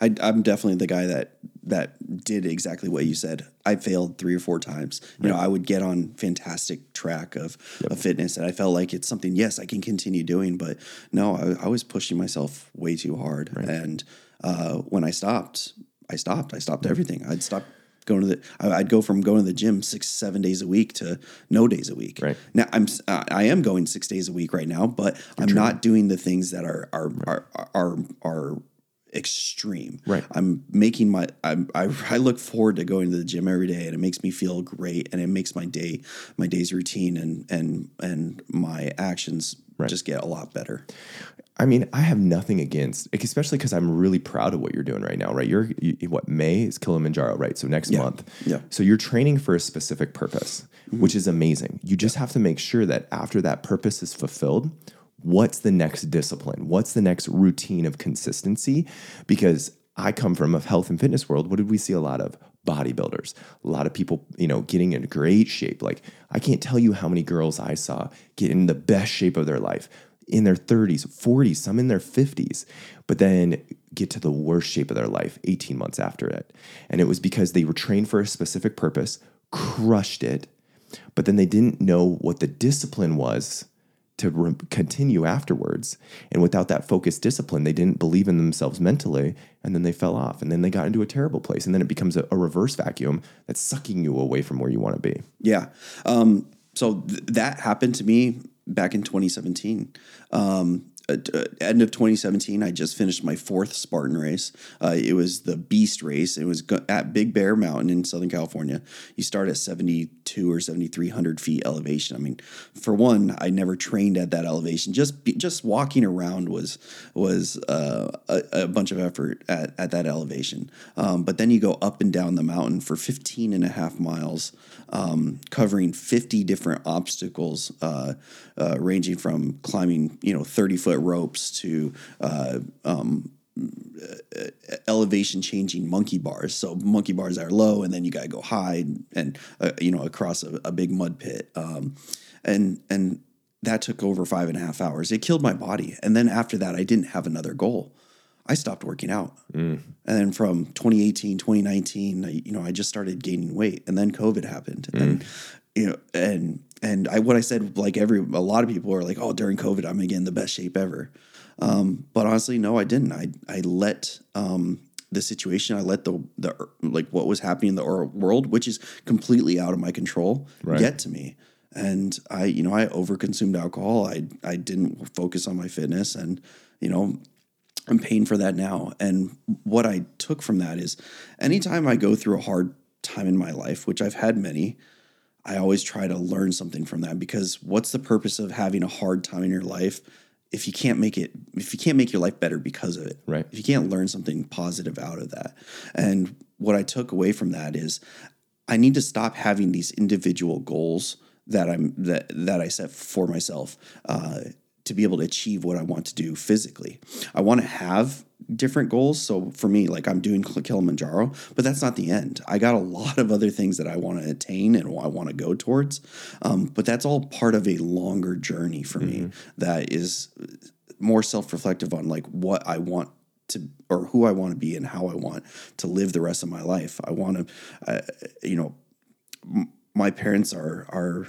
I, I'm definitely the guy that that did exactly what you said. I failed three or four times. You know, I would get on fantastic track of, of fitness, and I felt like it's something. Yes, I can continue doing, but no, I, I was pushing myself way too hard. And uh, when I stopped, I stopped. I stopped everything. I'd stop going to the. I- I'd go from going to the gym six, seven days a week to no days a week. Right. Now I'm uh, I am going six days a week right now, but I'm not doing the things that are are are are, are extreme. Right. I'm making my I'm, I I look forward to going to the gym every day, and it makes me feel great, and it makes my day my day's routine and and and my actions just get a lot better. I mean, I have nothing against, especially because I'm really proud of what you're doing right now, right? You're you, what May is Kilimanjaro, right? So next month, Yeah. So you're training for a specific purpose, mm-hmm. which is amazing. You just have to make sure that after that purpose is fulfilled, what's the next discipline? What's the next routine of consistency? Because I come from a health and fitness world. What did we see a lot of? Bodybuilders, a lot of people, you know, getting in great shape. Like I can't tell you how many girls I saw get in the best shape of their life in their 30s, 40s, some in their 50s, but then get to the worst shape of their life 18 months after it. And it was because they were trained for a specific purpose, crushed it, but then they didn't know what the discipline was to re- continue afterwards. And without that focused discipline, they didn't believe in themselves mentally, and then they fell off, and then they got into a terrible place. And then it becomes a, a reverse vacuum that's sucking you away from where you want to be. Yeah. Um, so th- that happened to me back in 2017. Um, end of 2017, I just finished my fourth Spartan race. Uh, it was the Beast race. It was at Big Bear Mountain in Southern California. You start at 72 or 7,300 feet elevation. I mean, for one, I never trained at that elevation. Just just walking around was was uh, a, a bunch of effort at, at that elevation. Um, but then you go up and down the mountain for 15 and a half miles, um, covering 50 different obstacles, uh, uh, ranging from climbing, you know, 30 foot ropes to uh, um, elevation changing monkey bars. So monkey bars are low, and then you got to go high and uh, you know across a, a big mud pit. Um, and and that took over five and a half hours. It killed my body. And then after that, I didn't have another goal. I stopped working out. And then from 2018, 2019, I, you know, I just started gaining weight, and then COVID happened, and you know, and and I what I said, like every a lot of people are like, oh, during COVID, I'm again the best shape ever. Um, but honestly, no, I didn't. I I let um, the situation, I let the the like what was happening in the world, which is completely out of my control, get to me. And I, you know, I overconsumed alcohol. I I didn't focus on my fitness, and you know, I'm paying for that now. And what I took from that is anytime I go through a hard time in my life, which I've had many, I always try to learn something from that because what's the purpose of having a hard time in your life if you can't make it if you can't make your life better because of it? Right. if you can't learn something positive out of that. And what i took away from that is i need to stop having these individual goals that i'm that that i set for myself uh, to be able to achieve what i want to do physically. I want to have different goals. So for me like i'm doing kilimanjaro but that's not the end. I got a lot of other things that i want to attain and i want to go towards um, but that's all part of a longer journey for me that is more self-reflective on like what i want to or who i want to be and how i want to live the rest of my life. I want to uh, you know m- my parents are are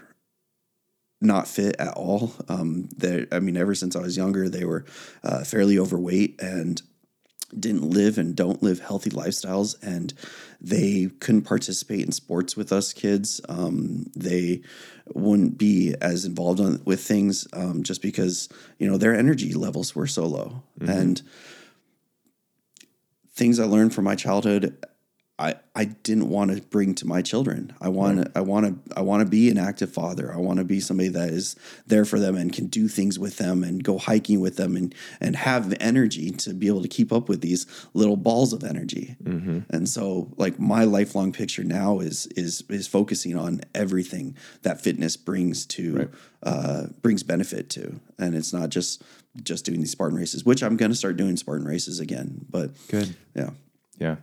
not fit at all. Um, I mean, ever since I was younger, they were uh, fairly overweight and didn't live and don't live healthy lifestyles, and they couldn't participate in sports with us kids. Um, they wouldn't be as involved on, with things um, just because you know their energy levels were so low, and things I learned from my childhood I, I didn't want to bring to my children. I want to I want to I want to be an active father. I want to be somebody that is there for them and can do things with them and go hiking with them and and have the energy to be able to keep up with these little balls of energy. Mm-hmm. And so like my lifelong picture now is is is focusing on everything that fitness brings to right. uh, brings benefit to, and it's not just just doing these Spartan races, which I'm going to start doing Spartan races again. But good, yeah, yeah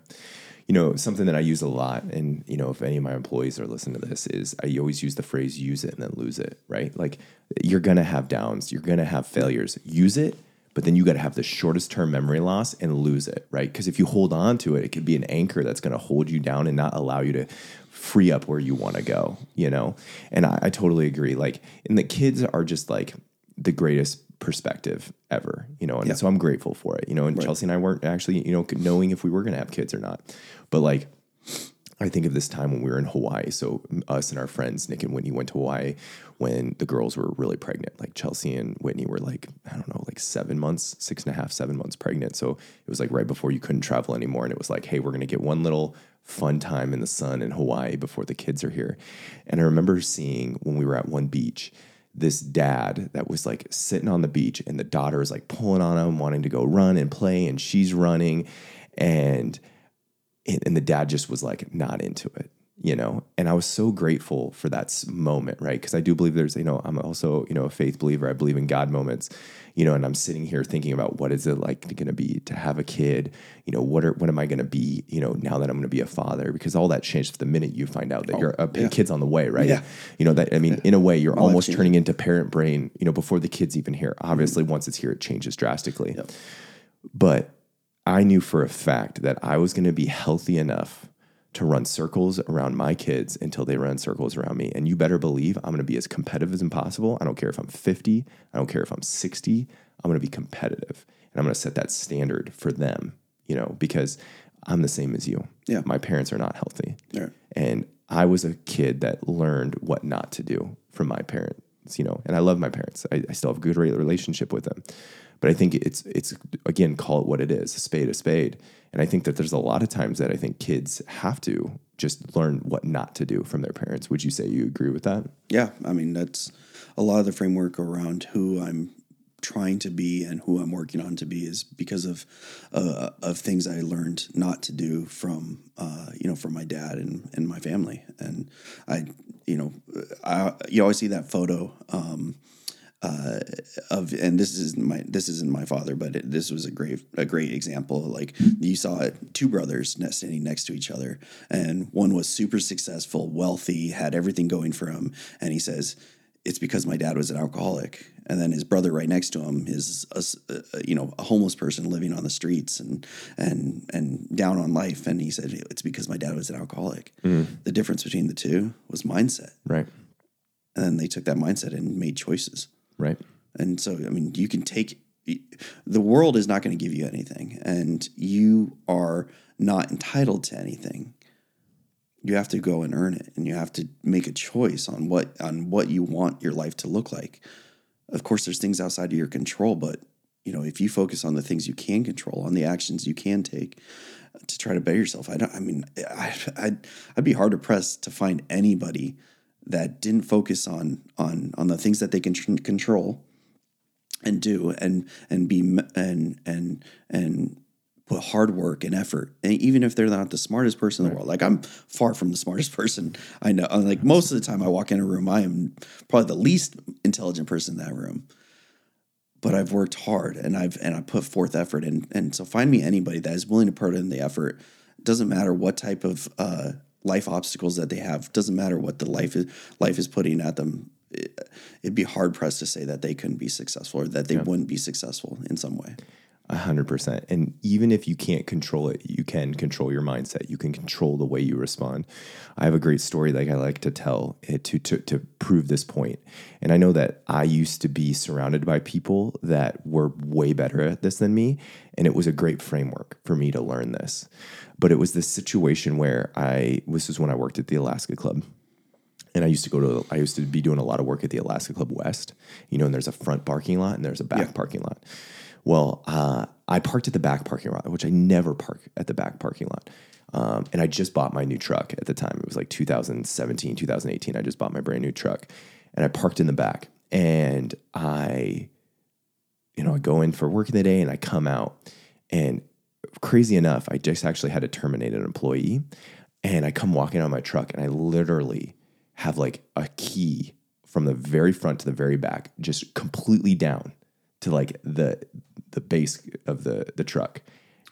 you know, something that I use a lot, and you know, if any of my employees are listening to this, is I always use the phrase "use it and then lose it." Right? Like you're gonna have downs, you're gonna have failures. Use it, but then you got to have the shortest term memory loss and lose it. Right? Because if you hold on to it, it could be an anchor that's gonna hold you down and not allow you to free up where you want to go. You know, and I, I totally agree. Like, and the kids are just like the greatest perspective ever, you know, and yeah. so I'm grateful for it, you know. And right. Chelsea and I weren't actually, you know, knowing if we were going to have kids or not, but like, I think of this time when we were in Hawaii. So us and our friends Nick and Whitney went to Hawaii when the girls were really pregnant. Like Chelsea and Whitney were like I don't know, like seven months, six and a half, seven months pregnant. So it was like right before you couldn't travel anymore, and it was like, hey, we're gonna get one little fun time in the sun in Hawaii before the kids are here. And I remember seeing when we were at one beach this dad that was like sitting on the beach and the daughter is like pulling on him wanting to go run and play and she's running and and the dad just was like not into it you know and i was so grateful for that moment right because i do believe there's you know i'm also you know a faith believer i believe in god moments you know and i'm sitting here thinking about what is it like going to be to have a kid you know what are what am i going to be you know now that i'm going to be a father because all that changed the minute you find out that oh, you're a yeah. kid's on the way right yeah. you know that i mean yeah. in a way you're all almost turning into parent brain you know before the kid's even here obviously mm-hmm. once it's here it changes drastically yep. but I knew for a fact that I was going to be healthy enough to run circles around my kids until they run circles around me. And you better believe I'm going to be as competitive as possible. I don't care if I'm 50, I don't care if I'm 60, I'm going to be competitive. And I'm going to set that standard for them, you know, because I'm the same as you. Yeah. My parents are not healthy. Yeah. And I was a kid that learned what not to do from my parents, you know, and I love my parents. I, I still have a good relationship with them. But I think it's it's again call it what it is, a spade a spade. And I think that there's a lot of times that I think kids have to just learn what not to do from their parents. Would you say you agree with that? Yeah, I mean that's a lot of the framework around who I'm trying to be and who I'm working on to be is because of uh, of things I learned not to do from uh, you know from my dad and, and my family and I you know I you always see that photo um, uh, of and this is my this isn't my father, but it, this was a great a great example. Like you saw two brothers standing next to each other, and one was super successful, wealthy, had everything going for him, and he says. It's because my dad was an alcoholic, and then his brother right next to him is a, you know a homeless person living on the streets and and and down on life. And he said it's because my dad was an alcoholic. Mm. The difference between the two was mindset, right? And then they took that mindset and made choices. Right. And so, I mean, you can take the world is not going to give you anything, and you are not entitled to anything. You have to go and earn it, and you have to make a choice on what on what you want your life to look like. Of course, there's things outside of your control, but you know, if you focus on the things you can control, on the actions you can take uh, to try to better yourself, I don't. I mean, I, I'd I'd be hard pressed to find anybody that didn't focus on on on the things that they can tr- control and do and and be and and and put hard work and effort and even if they're not the smartest person in the world like i'm far from the smartest person i know like most of the time i walk in a room i am probably the least intelligent person in that room but i've worked hard and i've and i put forth effort and and so find me anybody that is willing to put in the effort doesn't matter what type of uh, life obstacles that they have. Doesn't matter what the life is life is putting at them. It, would be hard pressed to say that they couldn't be successful or that they yeah. wouldn't be successful in some way. A hundred percent. And even if you can't control it, you can control your mindset. You can control the way you respond. I have a great story that I like to tell eh, to, to, to prove this point. And I know that I used to be surrounded by people that were way better at this than me. And it was a great framework for me to learn this. But it was this situation where I, this was when I worked at the Alaska Club and I used to go to I used to be doing a lot of work at the Alaska Club West, you know, and there's a front parking lot and there's a back yeah. parking lot. Well, uh, I parked at the back parking lot, which I never park at the back parking lot. Um, and I just bought my new truck at the time. It was like 2017, 2018. I just bought my brand new truck and I parked in the back. And I, you know, I go in for work in the day and I come out. And crazy enough, I just actually had to terminate an employee. And I come walking of my truck and I literally have like a key from the very front to the very back, just completely down to like the the base of the the truck.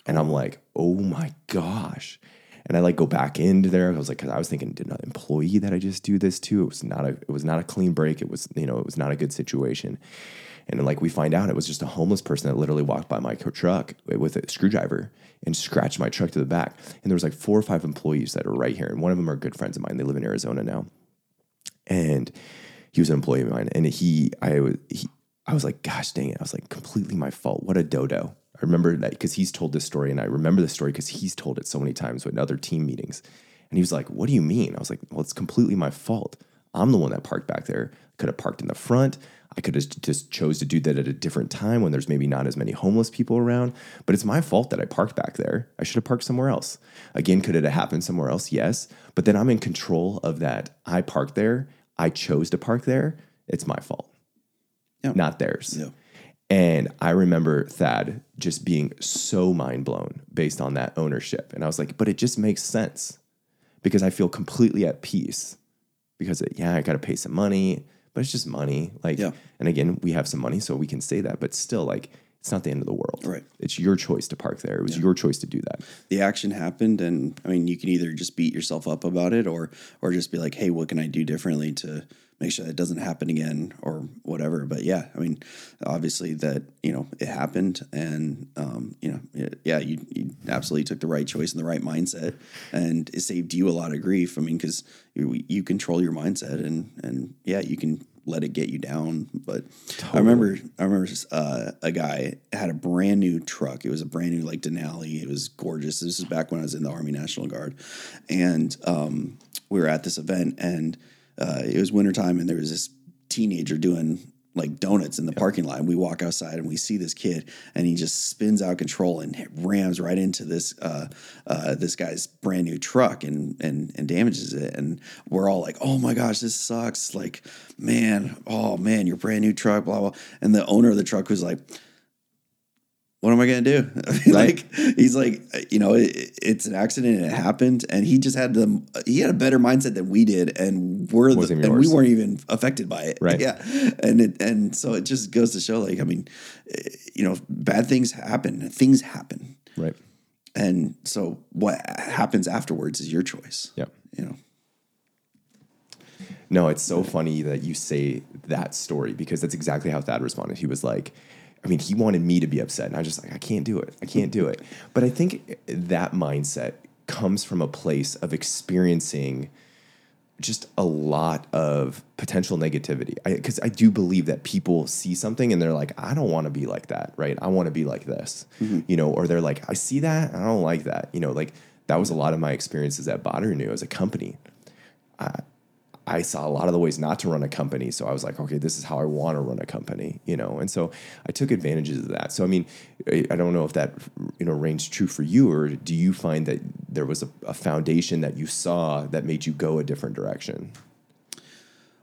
And I'm like, oh my gosh. And I like go back into there. I was like, because I was thinking, did an employee that I just do this to? It was not a it was not a clean break. It was, you know, it was not a good situation. And like we find out it was just a homeless person that literally walked by my truck with a screwdriver and scratched my truck to the back. And there was like four or five employees that are right here. And one of them are good friends of mine. They live in Arizona now. And he was an employee of mine. And he I was he I was like, gosh dang it. I was like, completely my fault. What a dodo. I remember that because he's told this story, and I remember the story because he's told it so many times with other team meetings. And he was like, What do you mean? I was like, Well, it's completely my fault. I'm the one that parked back there. I could have parked in the front. I could have just chose to do that at a different time when there's maybe not as many homeless people around. But it's my fault that I parked back there. I should have parked somewhere else. Again, could it have happened somewhere else? Yes. But then I'm in control of that. I parked there. I chose to park there. It's my fault, Yeah. not theirs. Yeah. And I remember Thad just being so mind blown based on that ownership. And I was like, but it just makes sense because I feel completely at peace because, it, yeah, I got to pay some money, but it's just money. Like, Yeah. and again, we have some money, so we can say that, but still, like, it's not the end of the world. Right. It's your choice to park there. It was your choice to do that. the action happened and i mean you can either just beat yourself up about it or or just be like hey what can i do differently to make sure that doesn't happen again or whatever. But yeah i mean obviously that you know it happened and um, you know it- yeah you, you absolutely took the right choice and the right mindset and it saved you a lot of grief. I mean because you, you control your mindset and and yeah you can let it get you down. But i remember i remember uh, a guy had a brand new truck. It was a brand new like denali. It was gorgeous. This is back when i was in the army national guard. And um, we were at this event and uh, it was wintertime and there was this teenager doing like donuts in the parking lot. And we walk outside and we see this kid and he just spins out of control and rams right into this uh, uh, this guy's brand new truck and and and damages it. And we're all like, "Oh my gosh, this sucks!" Like, man, oh man, your brand new truck, blah blah. And the owner of the truck was like. What am I gonna do? like he's like, you know, it, it's an accident and it happened, and he just had the he had a better mindset than we did, and we're the, and we weren't even affected by it, Right. Yeah, and it and so it just goes to show, like, I mean, eh, you know, bad things happen, things happen, Right. and so what happens afterwards is your choice. Yeah. you know, No, it's so funny that you say that story because that's exactly how Thad responded. He was like, I mean, he wanted me to be upset, and I was just like, I can't do it. I can't do it. But I think that mindset comes from a place of experiencing just a lot of potential negativity. Because I, do believe that people see something and they're like, I don't want to be like that, right? I want to be like this, mm-hmm. you know, or they're like, I see that, I don't like that, you know, like that was a lot of my experiences at Bonnaroo as a company. I saw a lot of the ways not to run a company. So I was like, okay, this is how I want to run a company, you know? And so I took advantages of that. So, I mean, I I don't know if that, you know, reigns true for you, or do you find that there was a, a foundation that you saw that made you go a different direction?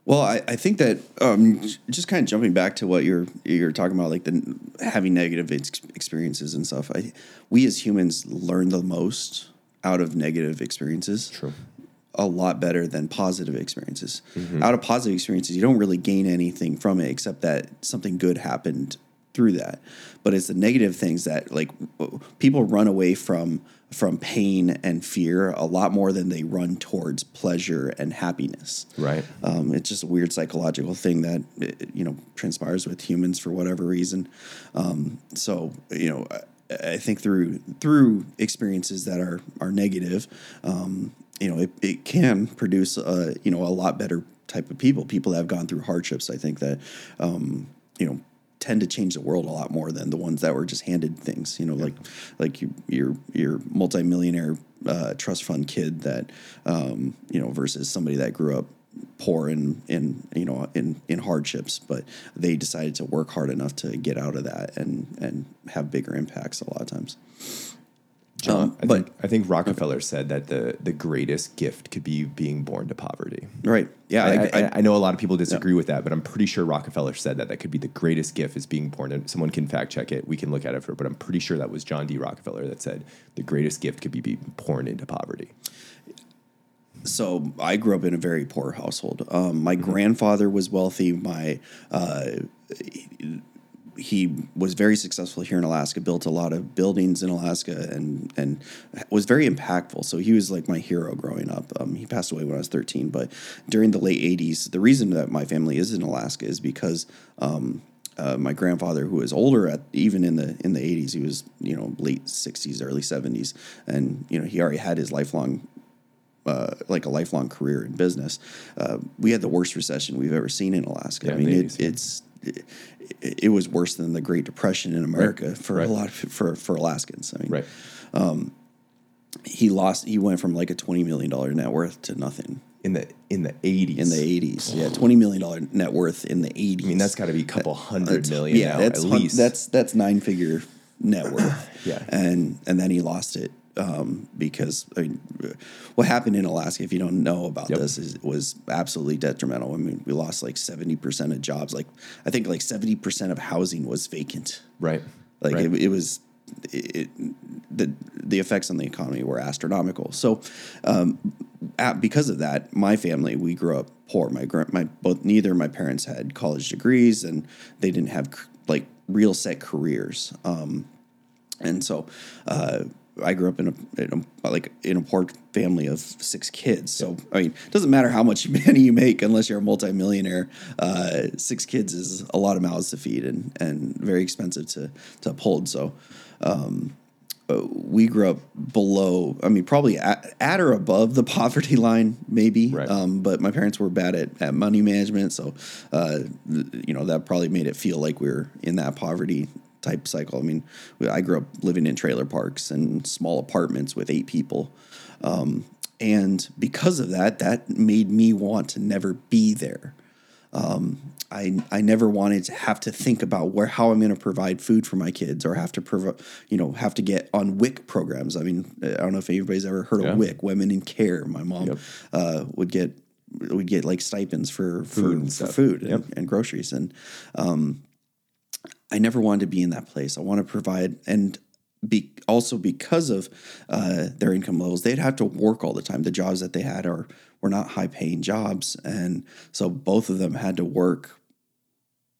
Well, I, I think that um, just kind of jumping back to what you're you're talking about, like the having negative ex- experiences and stuff. I, we as humans learn the most out of negative experiences. True. A lot better than positive experiences. Out of positive experiences, you don't really gain anything from it except that something good happened through that. But it's the negative things that like people run away from from pain and fear a lot more than they run towards pleasure and happiness. Right. Um, it's just a weird psychological thing that uh, you know transpires with humans for whatever reason. Um, so you know, I, I think through through experiences that are are negative, um, you know, it, it can produce a you know a lot better type of people. People that have gone through hardships. I think that um, you know tend to change the world a lot more than the ones that were just handed things. You know, like like you, your your multimillionaire uh, trust fund kid that um, you know versus somebody that grew up poor in in you know in in hardships, but they decided to work hard enough to get out of that and and have bigger impacts a lot of times. Jon, I, but- think, I think Rockefeller said that the the greatest gift could be being born to poverty. Right? Yeah, I, I, I, I know a lot of people disagree with that, but I'm pretty sure Rockefeller said that that could be the greatest gift is being born. And someone can fact check it. We can look at it for, but I'm pretty sure that was John D. Rockefeller that said the greatest gift could be being born into poverty. so I grew up in a very poor household. Um, my grandfather was wealthy. My uh, he was very successful here in Alaska. Built a lot of buildings in Alaska and and was very impactful. So he was like my hero growing up. Um, he passed away when I was thirteen, but during the late '80s, the reason that my family is in Alaska is because. Um, uh, my grandfather, who was older at even in the in the 80s, he was you know late 60s, early 70s, and you know he already had his lifelong uh, like a lifelong career in business. Uh, we had the worst recession we've ever seen in Alaska. Yeah, I mean, it, it's it, it was worse than the Great Depression in America for right. a lot of for for Alaskans. I mean, Right. Um, he lost. He went from like a twenty million dollar net worth to nothing In the in the 80s. in the eighties. Yeah, twenty million dollar net worth in the eighties. I mean, that's got to be a couple hundred million yeah, now that's at least. that's that's nine figure net worth. Yeah. and and then he lost it um, because I mean, what happened in Alaska, if you don't know about Yep. this, is was absolutely detrimental. I mean, we lost like seventy percent of jobs. Like I think like seventy percent of housing was vacant. right. Like right. it, it was, it, the the effects on the economy were astronomical. So, um, at, because of that, my family we grew up poor. My my both neither my parents had college degrees, and they didn't have like real set careers. Um, and so, uh, I grew up in a, in a like in a poor family of six kids. So I mean, it doesn't matter how much money you make unless you're a multimillionaire. Uh, six kids is a lot of mouths to feed and and very expensive to to uphold. So. Um, uh, we grew up below, I mean, probably at, at or above the poverty line, maybe. Right. Um, but my parents were bad at, at money management. So, uh, you know, that probably made it feel like we were in that poverty type cycle. I mean, we- I grew up living in trailer parks and small apartments with eight people. Um, and because of that, that made me want to never be there. I I never wanted to have to think about where how I'm going to provide food for my kids or have to provide you know have to get on WIC programs. I mean, I don't know if anybody's ever heard Yeah. of WIC, Women in Care. My mom Yep. uh, would get would get like stipends for Food for, and for stuff. food and, and groceries and um, I never wanted to be in that place. I want to provide and be also because of uh, their income levels, they'd have to work all the time. The jobs that they had are were not high paying jobs, and so both of them had to work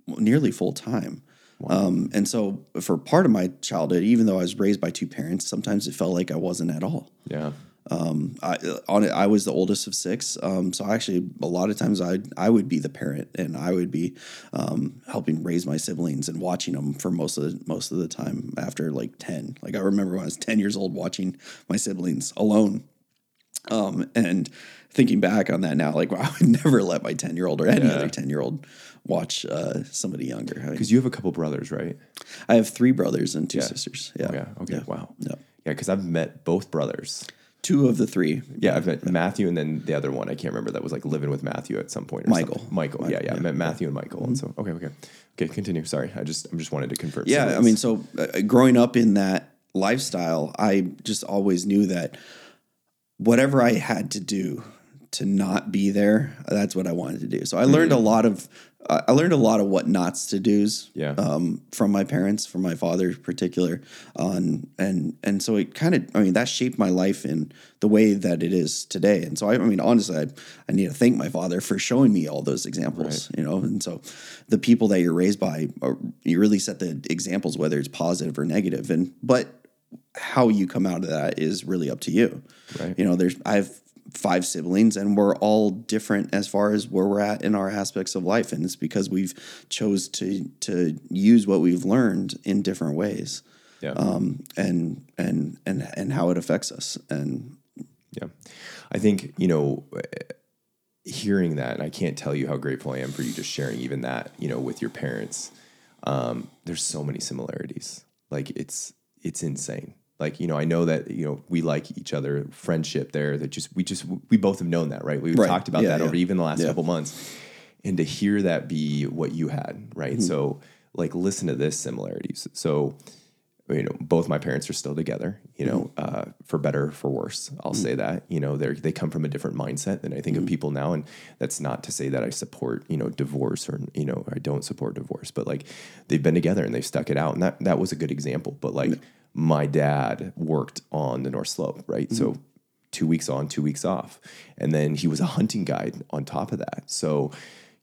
nearly full time. Um, and so for part of my childhood, even though I was raised by two parents, sometimes it felt like I wasn't at all. yeah. Um, I on it, I was the oldest of six. Um, so actually, a lot of times I I would be the parent, and I would be um, helping raise my siblings and watching them for most of the, most of the time after like ten. Like I remember when I was ten years old watching my siblings alone, um, and thinking back on that now, like I would never let my ten year old or any Yeah. other ten year old watch uh, somebody younger. I, mean, Because you have a couple brothers, right? I have three brothers and two Yeah. sisters. Yeah, Yeah. Okay. Wow. Yeah. Yeah. Because I've met both brothers. Two of the three. Yeah, I've met Matthew and then the other one I can't remember that was like living with Matthew at some point. Or Michael. something. Michael. yeah, yeah, I met Matthew and Michael, and so okay, okay, okay. Continue. Sorry, I just I'm just wanted to confirm. Yeah, I mean, so uh, growing up in that lifestyle, I just always knew that whatever I had to do to not be there, that's what I wanted to do. So I learned a lot of, uh, I learned a lot of what nots to do's. Yeah. Um, from my parents, from my father in particular, on and and so it kind of, I mean, that shaped my life in the way that it is today. And so I, I mean, honestly, I, I need to thank my father for showing me all those examples. You know, and so the people that you're raised by, are, you really set the examples, whether it's positive or negative. and but how you come out of that is really up to you. Right. You know, there's I have five siblings and we're all different as far as where we're at in our aspects of life and it's because we've chose to to use what we've learned in different ways. yeah, Um and and and and how it affects us and yeah. I think you know, hearing that, and I can't tell you how grateful I am for you just sharing even that. You know, with your parents, um, there's so many similarities. Like it's it's insane. Like, you know, I know that, you know, we like each other, friendship there that just, we just, we both have known that, right? We've Right. talked about Yeah, that yeah. over even the last Yeah. couple months. And to hear that be what you had, right? Mm-hmm. So, like, listen to this similarities. So, you know, both my parents are still together, you know, Mm-hmm. uh, for better, for worse. I'll say that, you know, they they come from a different mindset than I think of Mm-hmm. people now. And that's not to say that I support, you know, divorce or, you know, I don't support divorce, but like they've been together and they've stuck it out. And that, that was a good example. But like my dad worked on the North Slope, right? So Mm-hmm. two weeks on, two weeks off. And then he was a hunting guide on top of that. So,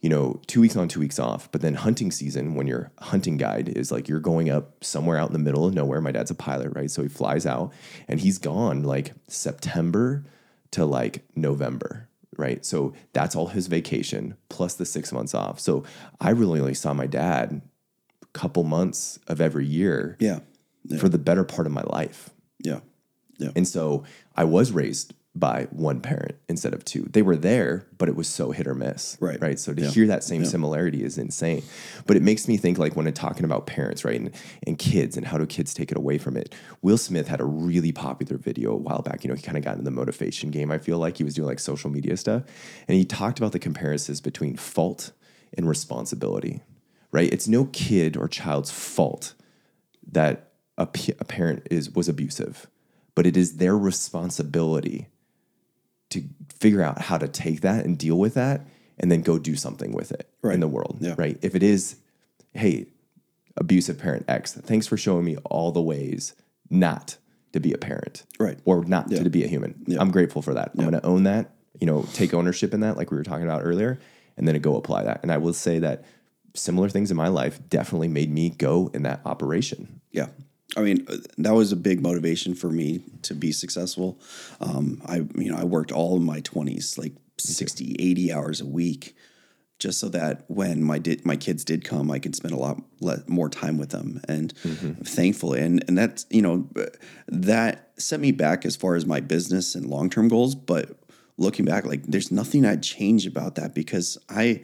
you know, two weeks on, two weeks off. But then hunting season, when you're a hunting guide, is like you're going up somewhere out in the middle of nowhere. My dad's a pilot, right? So he flies out and he's gone like September to like November, right? So that's all his vacation plus the six months off. So I really only saw my dad a couple months of every year Yeah. Yeah. for the better part of my life. Yeah. Yeah. And so I was raised by one parent instead of two. They were there, but it was so hit or miss. Right. Right. So to Yeah. hear that same similarity is insane. But it makes me think like when I'm talking about parents, right, and, and kids and how do kids take it away from it. Will Smith had a really popular video a while back. You know, he kind of got into the motivation game. I feel like he was doing like social media stuff. And he talked about the comparisons between fault and responsibility. Right. It's no kid or child's fault that a, p- a parent is was abusive, but it is their responsibility to figure out how to take that and deal with that and then go do something with it in the world. Yeah. Right. If it is, hey, abusive parent X, thanks for showing me all the ways not to be a parent. Right. Or not Yeah. to be a human. Yeah. I'm grateful for that. I'm going to own that, you know, take ownership in that, like we were talking about earlier, and then go apply that. And I will say that similar things in my life definitely made me go in that operation. Yeah. I mean, uh, that was a big motivation for me to be successful. Um, I, you know, I worked all of my 20s, like 60, 80 hours a week, just so that when my did my kids did come, I could spend a lot le- more time with them. And thankfully, and and that's you know that set me back as far as my business and long term goals. But looking back, like there's nothing I'd change about that because I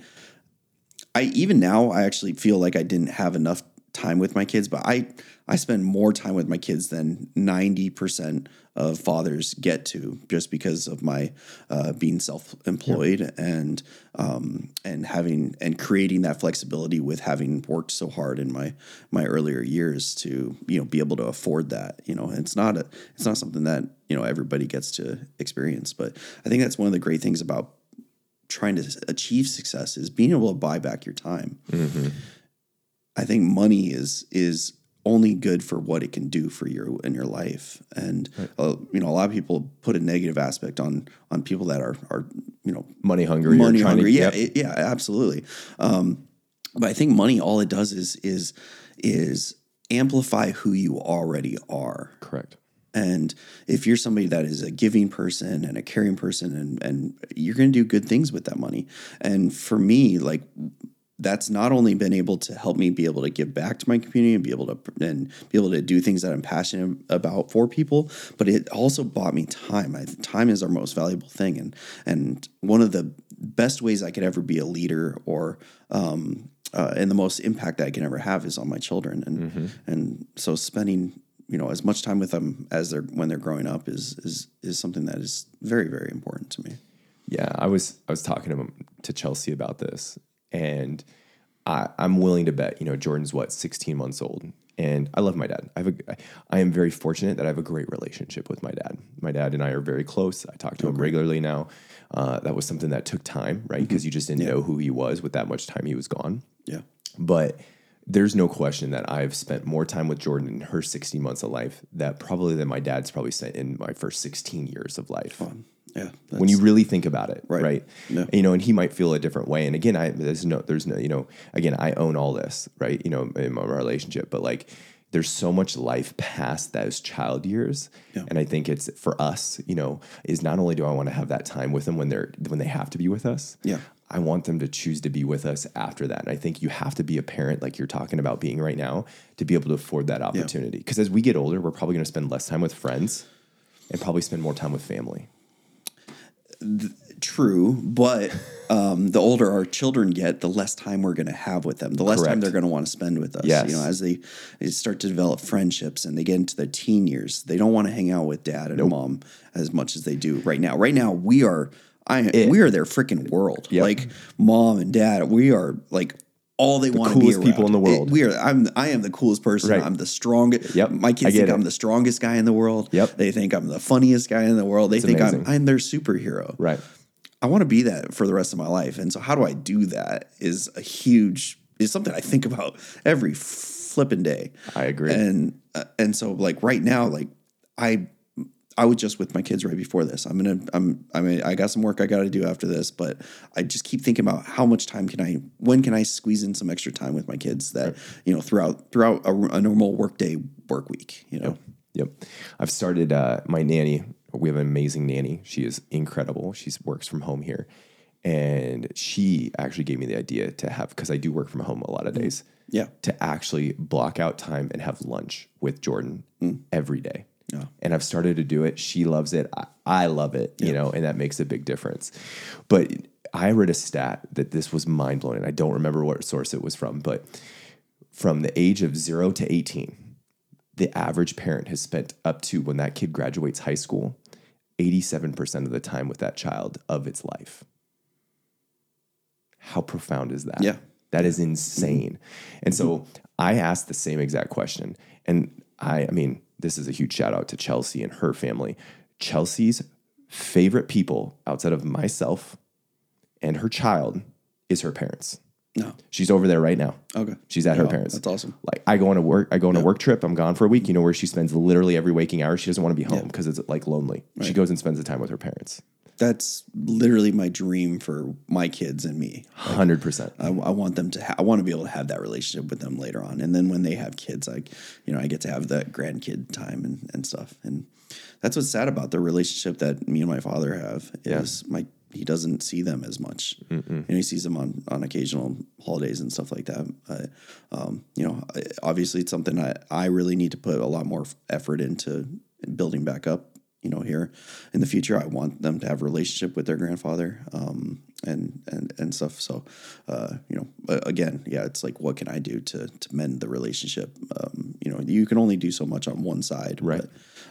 I even now I actually feel like I didn't have enough time with my kids, but I I spend more time with my kids than ninety percent of fathers get to, just because of my uh, being self employed and um, and having and creating that flexibility with having worked so hard in my my earlier years to you know be able to afford that. You know, it's not a it's not something that you know everybody gets to experience, but I think that's one of the great things about trying to achieve success is being able to buy back your time. I think money is is only good for what it can do for you in your life, and uh, you know a lot of people put a negative aspect on on people that are are you know Money hungry. money hungry. To, yeah, yep. it- yeah, absolutely. Um, but I think money, all it does is is is amplify who you already are. Correct. And if you're somebody that is a giving person and a caring person, and and you're going to do good things with that money. And for me, like that's not only been able to help me be able to give back to my community and be able to and be able to do things that I'm passionate about for people, but it also bought me time. I, time is our most valuable thing, and and one of the best ways I could ever be a leader or um, uh, and the most impact that I can ever have is on my children, and and so spending you know as much time with them as they're when they're growing up is is is something that is very very important to me. Yeah, I was I was talking to to Chelsea about this, and I, I'm willing to bet. You know, Jordan's what 16 months old, and I love my dad. I have a I am very fortunate that I have a great relationship with my dad. My dad and I are very close. I talk to him regularly now. Uh, that was something that took time, right? Because you just didn't know who he was with that much time he was gone. Yeah. But there's no question that I've spent more time with Jordan in her 16 months of life that probably than my dad's probably spent in my first 16 years of life. Yeah. when you really think about it, Right. right? Yeah. You know, and he might feel a different way. And again, I there's no there's no you know again I own all this, right? You know, in my relationship, but like there's so much life past those child years, Yeah. and I think it's for us. You know, is not only do I want to have that time with them when they're when they have to be with us, Yeah. I want them to choose to be with us after that. And I think you have to be a parent, like you're talking about being right now, to be able to afford that opportunity. Because as we get older, we're probably going to spend less time with friends and probably spend more time with family. True, but um, the older our children get, the less time we're going to have with them, the less time they're going to want to spend with us. Yes. You know, as they, they start to develop friendships and they get into their teen years, they don't want to hang out with dad and mom as much as they do right now. Right now, we are, I, we are their freaking world. Yep. Like mom and dad, we are like all they want to be the coolest around. people in the world. It- we are. I'm. I am the coolest person. Right. I'm the strongest. Yep. My kids think it. I'm the strongest guy in the world. Yep. They think I'm the funniest guy in the world. They think I'm. I'm their superhero. Right. I want to be that for the rest of my life. And so how do I do that is a huge is something I think about every flipping day. I agree. And uh, and so like right now like I I was just with my kids right before this. I'm gonna I'm I mean I got some work I got to do after this, but I just keep thinking about how much time can I when can I squeeze in some extra time with my kids that you know throughout throughout a, a normal workday work week. You know, Yep. I've started uh, my nanny. We have an amazing nanny. She is incredible. She works from home here. And she actually gave me the idea to have, because I do work from home a lot of days, yeah, to actually block out time and have lunch with Jordan Mm. every day. And I've started to do it. She loves it. I, I love it, you know, and that makes a big difference. But I read a stat that this was mind blowing. And I don't remember what source it was from, but from the age of zero to 18, the average parent has spent up to when that kid graduates high school 87% of the time with that child of its life. How profound is that? Yeah. That is insane. And so mm-hmm. I asked the same exact question. And I, I mean, this is a huge shout out to Chelsea and her family. Chelsea's favorite people outside of myself and her child is her parents. no, She's over there right now. okay, She's at her parents. That's awesome. Like I go on a work, I go on a work trip. I'm gone for a week. You know where she spends literally every waking hour. She doesn't want to be home because it's like lonely. She goes and spends the time with her parents. That's literally my dream for my kids and me. Hundred percent. I, I want them to. Ha- I want to be able to have that relationship with them later on, and then when they have kids, like you know, I get to have that grandkid time and, and stuff. And that's what's sad about the relationship that me and my father have is my he doesn't see them as much. And he sees them on on occasional holidays and stuff like that. Um, you know, obviously it's something I I really need to put a lot more effort into building back up you know here in the future i want them to have a relationship with their grandfather um, and and and stuff so uh, you know again yeah it's like what can i do to to mend the relationship um, you know you can only do so much on one side Right.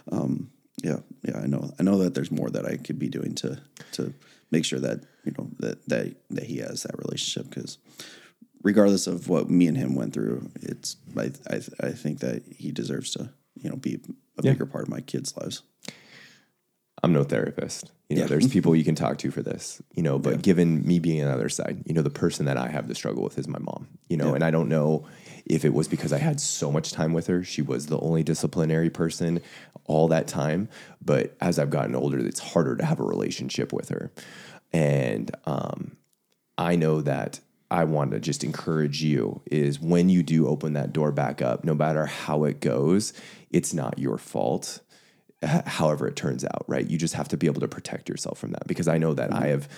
but, um, yeah yeah i know i know that there's more that i could be doing to to make sure that you know that that, that he has that relationship because regardless of what me and him went through it's i i, I think that he deserves to you know be a Yeah. bigger part of my kids lives I'm no therapist. You know, Yeah. there's people you can talk to for this, you know, but given me being on the other side, you know, the person that I have the struggle with is my mom, you know, and I don't know if it was because I had so much time with her. She was the only disciplinary person all that time. But as I've gotten older, it's harder to have a relationship with her. And um, I know that I want to just encourage you is when you do open that door back up, no matter how it goes, it's not your fault however it turns out, right? You just have to be able to protect yourself from that because I know that I mm-hmm. have,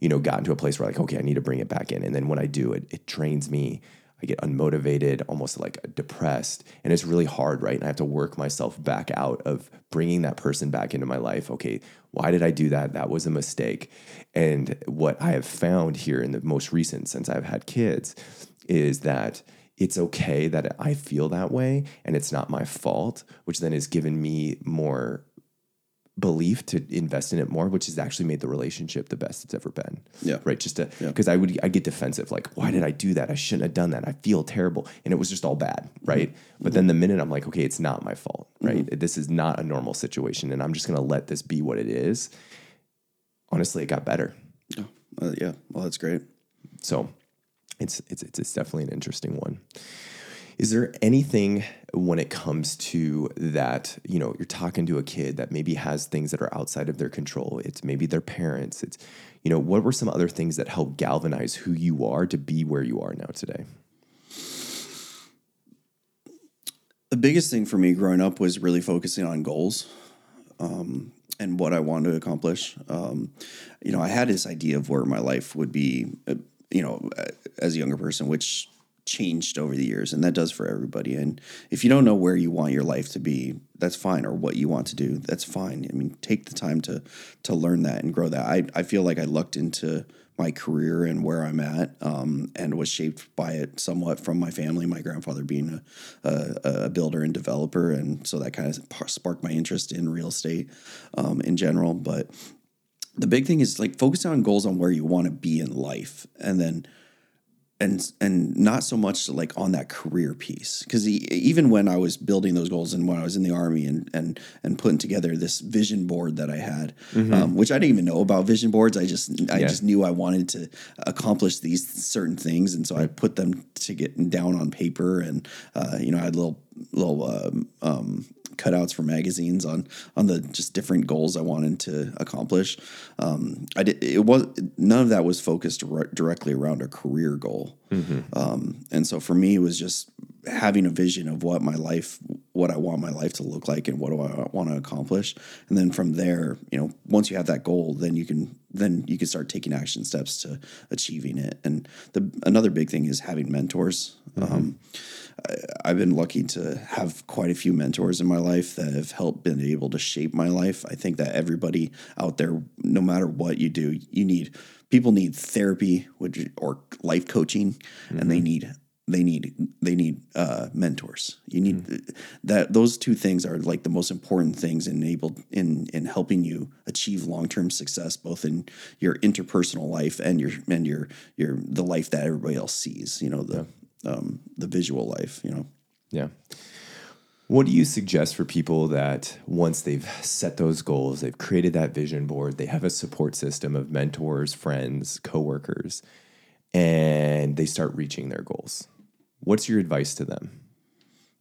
you know, gotten to a place where like, okay, I need to bring it back in. And then when I do it, it drains me. I get unmotivated, almost like depressed, and it's really hard, right? And I have to work myself back out of bringing that person back into my life. Okay, why did I do that? That was a mistake. And what I have found here in the most recent, since I've had kids, is that it's okay that I feel that way and it's not my fault, which then has given me more belief to invest in it more, which has actually made the relationship the best it's ever been. Yeah. Right. Just to, because I would, I get defensive, like, why did I do that? I shouldn't have done that. I feel terrible. And it was just all bad. Right. But then the minute I'm like, okay, it's not my fault. Right. This is not a normal situation. And I'm just going to let this be what it is. Honestly, it got better. Oh, uh, yeah. Well, that's great. So it's, it's it's definitely an interesting one. Is there anything when it comes to that, you know, you're talking to a kid that maybe has things that are outside of their control. It's maybe their parents. It's, you know, what were some other things that help galvanize who you are to be where you are now today? The biggest thing for me growing up was really focusing on goals um, and what I wanted to accomplish. Um, you know, I had this idea of where my life would be, uh, you know, as a younger person, which changed over the years, and that does for everybody. And if you don't know where you want your life to be, that's fine, or what you want to do, that's fine. I mean, take the time to to learn that and grow that. I I feel like I lucked into my career and where I'm at, um, and was shaped by it somewhat from my family. My grandfather being a, a, a builder and developer, and so that kind of sparked my interest in real estate um, in general. But the big thing is like focus on goals on where you want to be in life, and then and and not so much like on that career piece because even when I was building those goals and when I was in the army and and and putting together this vision board that I had, mm-hmm. um, which I didn't even know about vision boards. I just I yeah. just knew I wanted to accomplish these certain things, and so I put them to get down on paper, and uh, you know I had little little um, um, cutouts for magazines on on the just different goals I wanted to accomplish. Um, I did it was none of that was focused directly around a career goal, mm-hmm. um, and so for me it was just having a vision of what my life, what I want my life to look like, and what do I want to accomplish, and then from there, you know, once you have that goal, then you can then you can start taking action steps to achieving it. And the another big thing is having mentors. Mm-hmm. Um, I've been lucky to have quite a few mentors in my life that have helped been able to shape my life. I think that everybody out there, no matter what you do, you need people need therapy which, or life coaching, mm-hmm. and they mm-hmm. need they need they need uh, mentors. You need mm-hmm. that those two things are like the most important things enabled in in helping you achieve long term success, both in your interpersonal life and your and your your the life that everybody else sees. You know the um, the visual life. You know. Yeah. What do you suggest for people that once they've set those goals, they've created that vision board, they have a support system of mentors, friends, coworkers, and they start reaching their goals? What's your advice to them?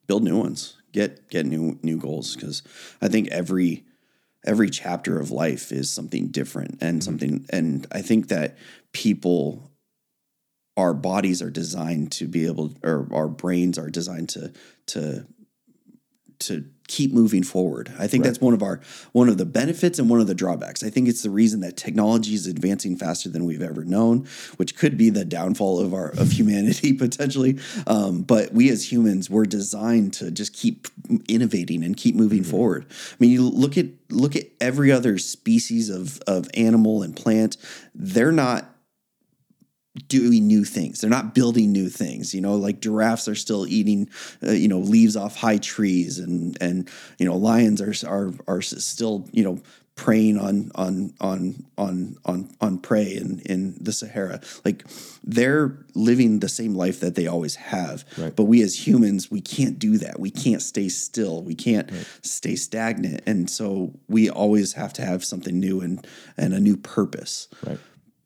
Build new ones. Get get new new goals because I think every every chapter of life is something different and mm-hmm. something and I think that people our bodies are designed to be able or our brains are designed to to to keep moving forward. I think right. that's one of our one of the benefits and one of the drawbacks. I think it's the reason that technology is advancing faster than we've ever known, which could be the downfall of our of humanity potentially. Um, but we as humans, we're designed to just keep innovating and keep moving mm-hmm. forward. I mean, you look at look at every other species of of animal and plant; they're not doing new things. They're not building new things. You know, like giraffes are still eating, uh, you know, leaves off high trees, and and you know, lions are are are still you know preying on on on on on on prey in in the Sahara. Like they're living the same life that they always have. Right. But we as humans, we can't do that. We can't stay still. We can't right. stay stagnant. And so we always have to have something new and and a new purpose. Right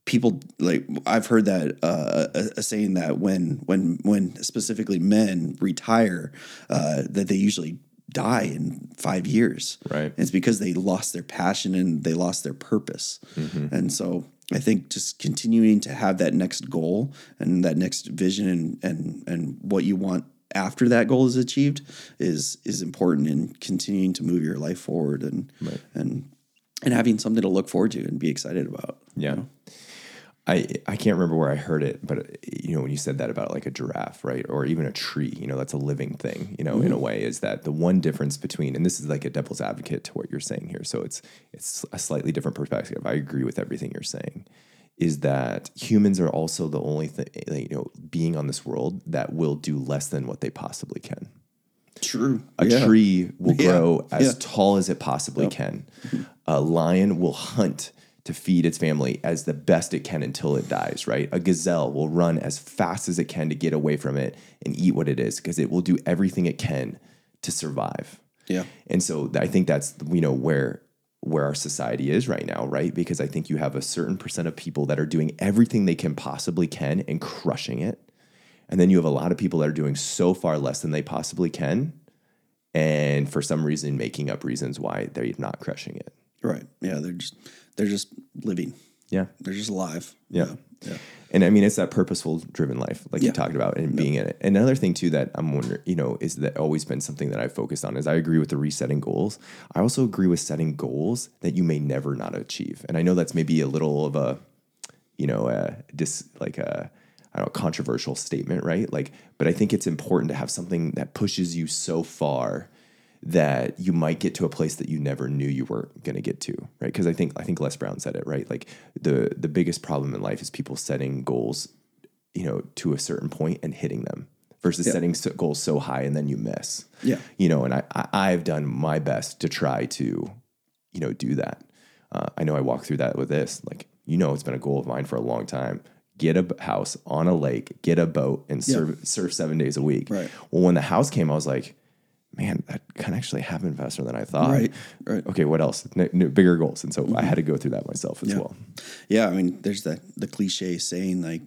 people like I've heard that uh, a, a, saying that when when when specifically men retire, uh, that they usually die in five years. Right. And it's because they lost their passion and they lost their purpose. Mm-hmm. And so I think just continuing to have that next goal and that next vision and and and what you want after that goal is achieved is is important in continuing to move your life forward and right. and and having something to look forward to and be excited about. Yeah. You know? I I can't remember where I heard it, but you know when you said that about like a giraffe, right, or even a tree, you know that's a living thing, you know, mm-hmm. in a mm-hmm. way is that the one difference between, and this is like a devil's advocate to what you're saying here, so it's it's a slightly different perspective. I agree with everything you're saying, is that humans are also the only thing, you know, being on this world that will do less than what they possibly can. True. A yeah. tree will grow yeah. as yeah. tall as it possibly yep. can. A lion will hunt to feed its family as the best it can until it dies, right? A gazelle will run as fast as it can to get away from it and eat what it is because it will do everything it can to survive. Yeah. And so I think that's you know where where our society is right now, right? Because I think you have a certain percent of people that are doing everything they can possibly can and crushing it. And then you have a lot of people that are doing so far less than they possibly can and for some reason making up reasons why they're not crushing it. Right. Yeah, they're just they're just living. Yeah. They're just alive. Yeah. yeah. yeah. And I mean, it's that purposeful driven life, like yeah. you talked about, and being in it. And another thing too that I'm wondering, you know, is that always been something that I've focused on is I agree with the resetting goals. I also agree with setting goals that you may never not achieve. And I know that's maybe a little of a, you know, a dis like a I don't know, controversial statement, right? Like, but I think it's important to have something that pushes you so far that you might get to a place that you never knew you were going to get to, right? Because I think I think Les Brown said it right. Like the the biggest problem in life is people setting goals, you know, to a certain point and hitting them versus Yeah. setting so- goals so high and then you miss. Yeah. you know, and I, I I've done my best to try to, you know, do that. Uh, I know I walked through that with this. Like, you know, it's been a goal of mine for a long time. Get a house on a lake, get a boat, and Yeah. surf, surf seven days a week. Right. Well, when the house came, I was like, man, that can actually happen faster than I thought. Right, right. Okay, what else? Bigger goals. And so I mm-hmm. had to go through that myself as Yeah. well. Yeah, I mean, there's that the cliche saying like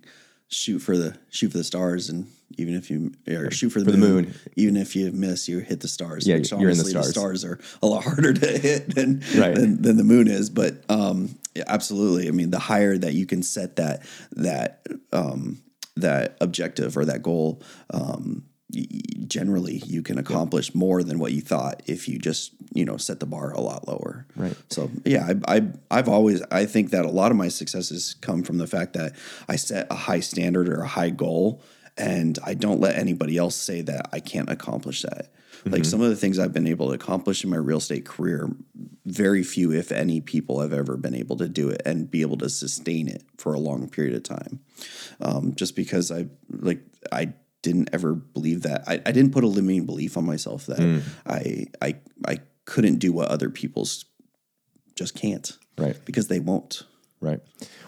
shoot for the shoot for the stars, and even if you or shoot for the, For the moon, moon. even if you miss, you hit the stars. Yeah, which you're in the stars. stars are a lot harder to hit than Right. than, than the moon is. But um, yeah, absolutely. I mean, the higher that you can set that that um, that objective or that goal. Um, generally you can accomplish more than what you thought if you just you know set the bar a lot lower Right. so yeah, I, I I've always I think that a lot of my successes come from the fact that I set a high standard or a high goal, and I don't let anybody else say that I can't accomplish that. Like some of the things I've been able to accomplish in my real estate career, very few, if any, people have ever been able to do it and be able to sustain it for a long period of time. Um, just because I like I didn't ever believe that I, I didn't put a limiting belief on myself that mm. I I I couldn't do what other people's just can't. Right. Because they won't. Right.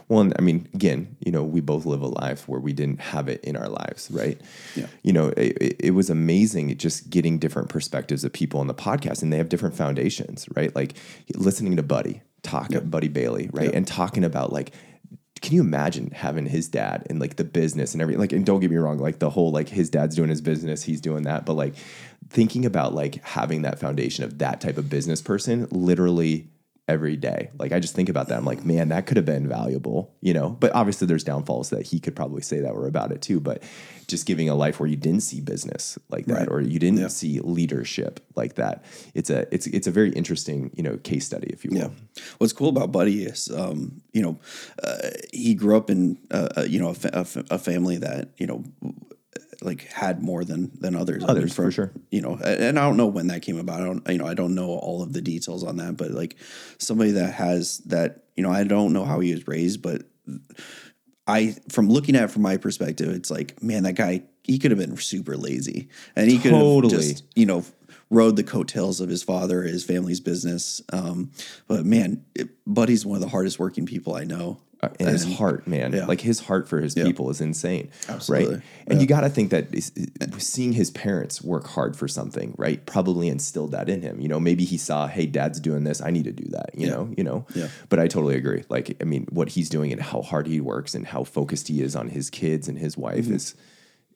Well, and I mean, again, you know, we both live a life where we didn't have it in our lives, right? Yeah. You know, it, it- it was amazing just getting different perspectives of people on the podcast, and they have different foundations, right? Like listening to Buddy talk, Buddy Bailey, right, and talking about like. Can you imagine having his dad and like the business and everything? Like, and don't get me wrong, like the whole like his dad's doing his business, he's doing that, but like thinking about like having that foundation of that type of business person literally every day. Like I just think about that. I'm like, man, that could have been valuable, you know. But obviously, there's downfalls that he could probably say that were about it too. But just giving a life where you didn't see business like that, Right. or you didn't Yeah. see leadership like that. It's a it's it's a very interesting you know case study, if you will. Yeah. What's cool about Buddy is, um, you know, uh, he grew up in, uh, uh, you know, a, fa- a, fa- a family that, you know, like had more than than others. I Others, for sure. You know, and I don't know when that came about. I don't, you know, I don't know all of the details on that, but like somebody that has that, you know, I don't know how he was raised, but I, from looking at it from my perspective, it's like, man, that guy, he could have been super lazy, and he could have Totally. just, you know, rode the coattails of his father, his family's business. Um, but man, it, Buddy's one of the hardest working people I know. And his heart, man, yeah. like his heart for his people is insane, Absolutely. right? And you got to think that seeing his parents work hard for something, right, probably instilled that in him. You know, maybe he saw, hey, dad's doing this, I need to do that. You know, you know. Yeah. But I totally agree. Like, I mean, what he's doing and how hard he works and how focused he is on his kids and his wife Mm-hmm. is,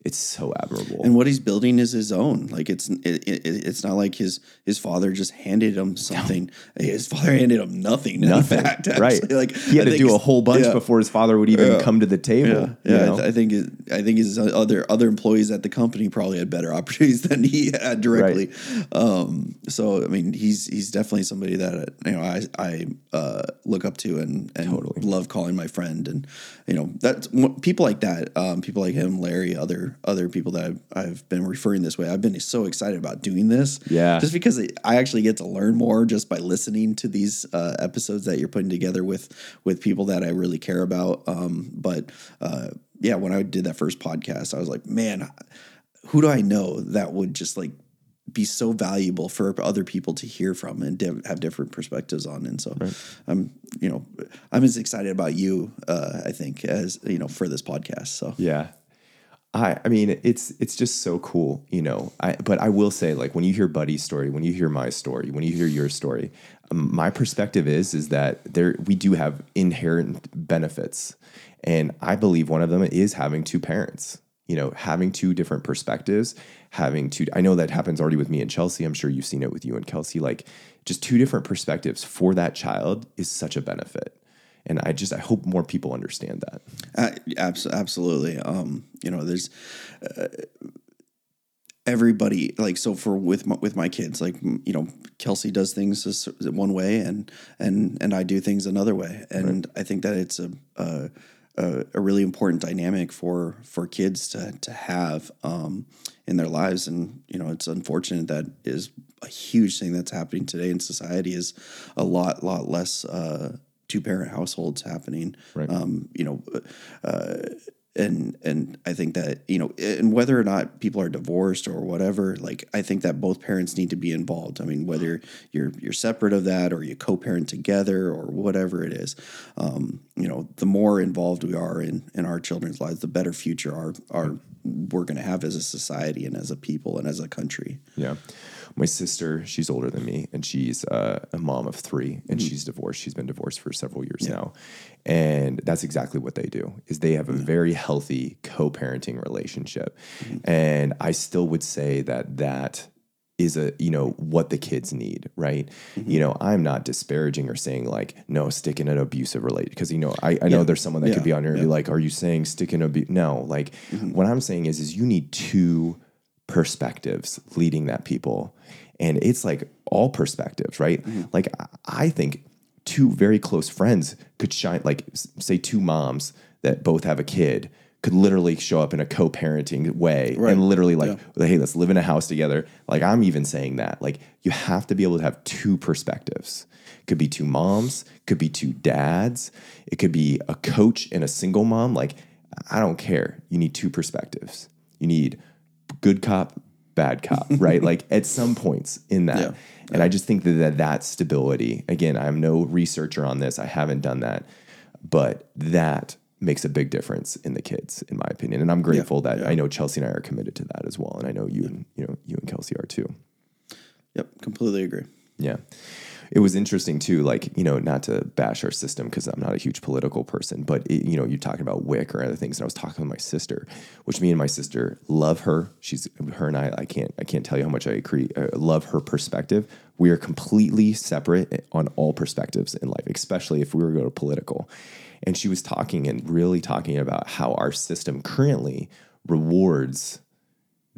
it's so admirable. and what he's building is his own. Like it's it, it, it's not like his his father just handed him something. His father handed him nothing. Nothing, in fact, right? Like he had I to do a whole bunch yeah. before his father would even come to the table. Yeah, yeah. I, know? I think it, I think his other other employees at the company probably had better opportunities than he had directly. Um, so I mean, he's he's definitely somebody that you know I I uh, look up to and and Totally. love calling my friend. And you know that's people like that, um, people like him, Larry, other other people that I've, I've been referring this way. I've been so excited about doing this. Yeah. just because it, I actually get to learn more just by listening to these uh, episodes that you're putting together with with people that I really care about. Um, but uh, yeah, when I did that first podcast, I was like, man, who do I know that would just like be so valuable for other people to hear from and div- have different perspectives on. And so I'm, you know, I'm as excited about you, uh, I think, as you know, for this podcast. So Yeah. I I mean it's it's just so cool, you know. I but I will say like when you hear Buddy's story, when you hear my story, when you hear your story, um, my perspective is is that there we do have inherent benefits. And I believe one of them is having two parents. You know, having two different perspectives, having two I know that happens already with me and Chelsea. I'm sure you've seen it with you and Kelsey like just two different perspectives for that child is such a benefit. And I just I hope more people understand that. Uh, absolutely. Um, you know, there's uh, everybody like so for with my, with my kids, like you know, Kelsey does things one way, and and and I do things another way, and I think that it's a. A, a really important dynamic for for kids to to have um, in their lives. And you know, it's unfortunate that is a huge thing that's happening today in society. Is a lot lot less uh, two parent households happening. Right. Um, you know. Uh, and and I think that you know, and whether or not people are divorced or whatever, like I think that both parents need to be involved. I mean, whether you're you're separate of that or you co-parent together or whatever it is, um, you know, the more involved we are in in our children's lives, the better future our our we're going to have as a society and as a people and as a country. Yeah. My sister, she's older than me, and she's uh, a mom of three, and hmm. she's divorced. She's been divorced for several years now, and that's exactly what they do. Is they have a hmm. very healthy co-parenting relationship, hmm. and I still would say that that is a you know what the kids need right? You know i'm not disparaging or saying like no stick in an abusive relate because you know i, I know there's someone that Yeah. could be on here and be like are you saying stick in a no like what i'm saying is is you need two perspectives leading that people. And it's like all perspectives right? Mm-hmm. Like I- think two very close friends could shine like say two moms that both have a kid could literally show up in a co-parenting way Right. and literally like hey let's live in a house together. Like i'm even saying that like you have to be able to have two perspectives. Could be two moms could be two dads it could be a coach and a single mom like i don't care. You need two perspectives. You need good cop bad cop right? Like at some points in that. Yeah. and i just think that, that that stability again i'm no researcher on this i haven't done that but that makes a big difference in the kids in my opinion. And i'm grateful that i know chelsea and i are committed to that as well. And i know you and you know you and kelsey are too. Yep, completely agree. yeah. It was interesting too, like, you know, not to bash our system because I'm not a huge political person, but, it, you know, you're talking about WIC or other things. And I was talking with my sister, which me and my sister love her. She's her and I, I can't, I can't tell you how much I agree, uh, love her perspective. We are completely separate on all perspectives in life, especially if we were to go to political. And she was talking and really talking about how our system currently rewards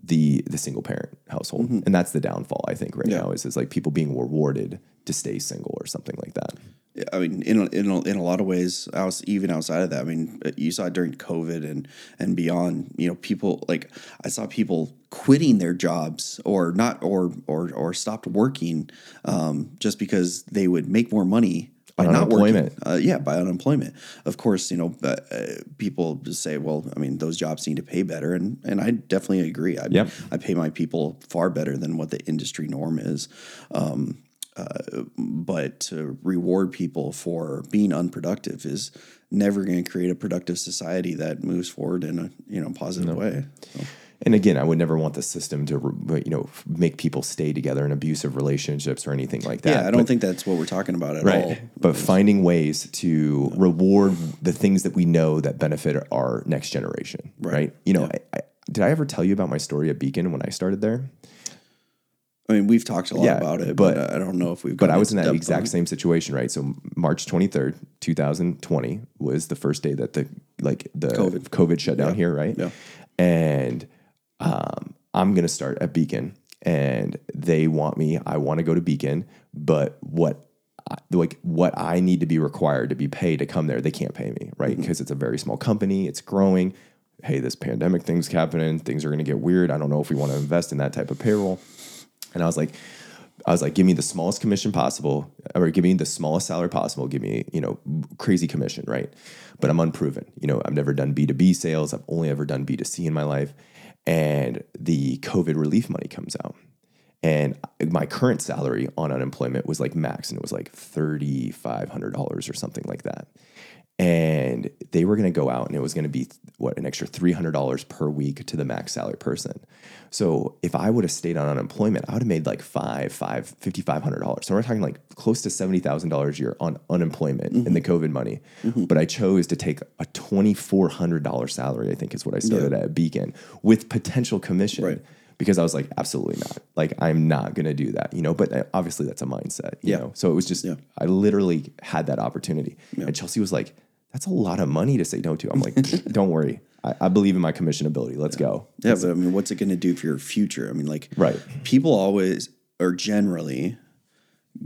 the the single parent household and that's the downfall i think right Yeah. now is is like people being rewarded to stay single or something like that Yeah, I mean, in a, in a, in a lot of ways, outs even outside of that, I mean, uh, you saw it during COVID and and beyond. You know, people like I saw people quitting their jobs or not or or or stopped working um, just because they would make more money by not working. unemployment. Uh, yeah, by unemployment. Of course, you know, uh, people just say, well, I mean, those jobs need to pay better, and and I definitely agree. I Yep. I pay my people far better than what the industry norm is but to reward people for being unproductive is never going to create a productive society that moves forward in a you know positive way. So, and again i would never want the system to you know make people stay together in abusive relationships or anything like that yeah, I don't But- think that's what we're talking about at right all. but finding ways to reward the things that we know that benefit our next generation right, you know I, I, did i ever tell you about my story at beacon when i started there I mean, we've talked a lot Yeah, about it, but, but- I don't know if we've. But I was in that exact same situation, right? So March 23rd, 2020 was the first day that the like the COVID. COVID, shut down here, right? Yeah. And um, I'm gonna start at Beacon, and they want me. I want to go to Beacon, but what I- like what I need to be required to be paid to come there, they can't pay me, right? Because it's a very small company, it's growing. Hey, this pandemic thing's happening. Things are going to get weird. I don't know if we want to invest in that type of payroll. And I was like, I was like, give me the smallest commission possible, or give me the smallest salary possible. Give me, you know, crazy commission, right? But I'm unproven. You know, I've never done B2B sales. I've only ever done B2C in my life. And the COVID relief money comes out. And my current salary on unemployment was like max, and it was like $3,500 or something like that. And they were going to go out, and it was going to be what an extra $300 per week to the max salary person. So if I would have stayed on unemployment, I would have made like five, five, fifty five hundred dollars. So we're talking like close to seventy thousand dollars a year on unemployment in the COVID money. But I chose to take a twenty four hundred dollar salary. I think is what I started at Beacon with potential commission. Right. Because I was like, absolutely not. Like, I'm not going to do that, you know. But uh, obviously, that's a mindset, you Yeah. know. So it was just, Yeah. I literally had that opportunity, and Chelsea was like, "That's a lot of money to say no to." I'm like, "Don't worry, I, I believe in my commission ability. Let's go." Yeah, but I mean, what's it going to do for your future? I mean, like, Right. People always or generally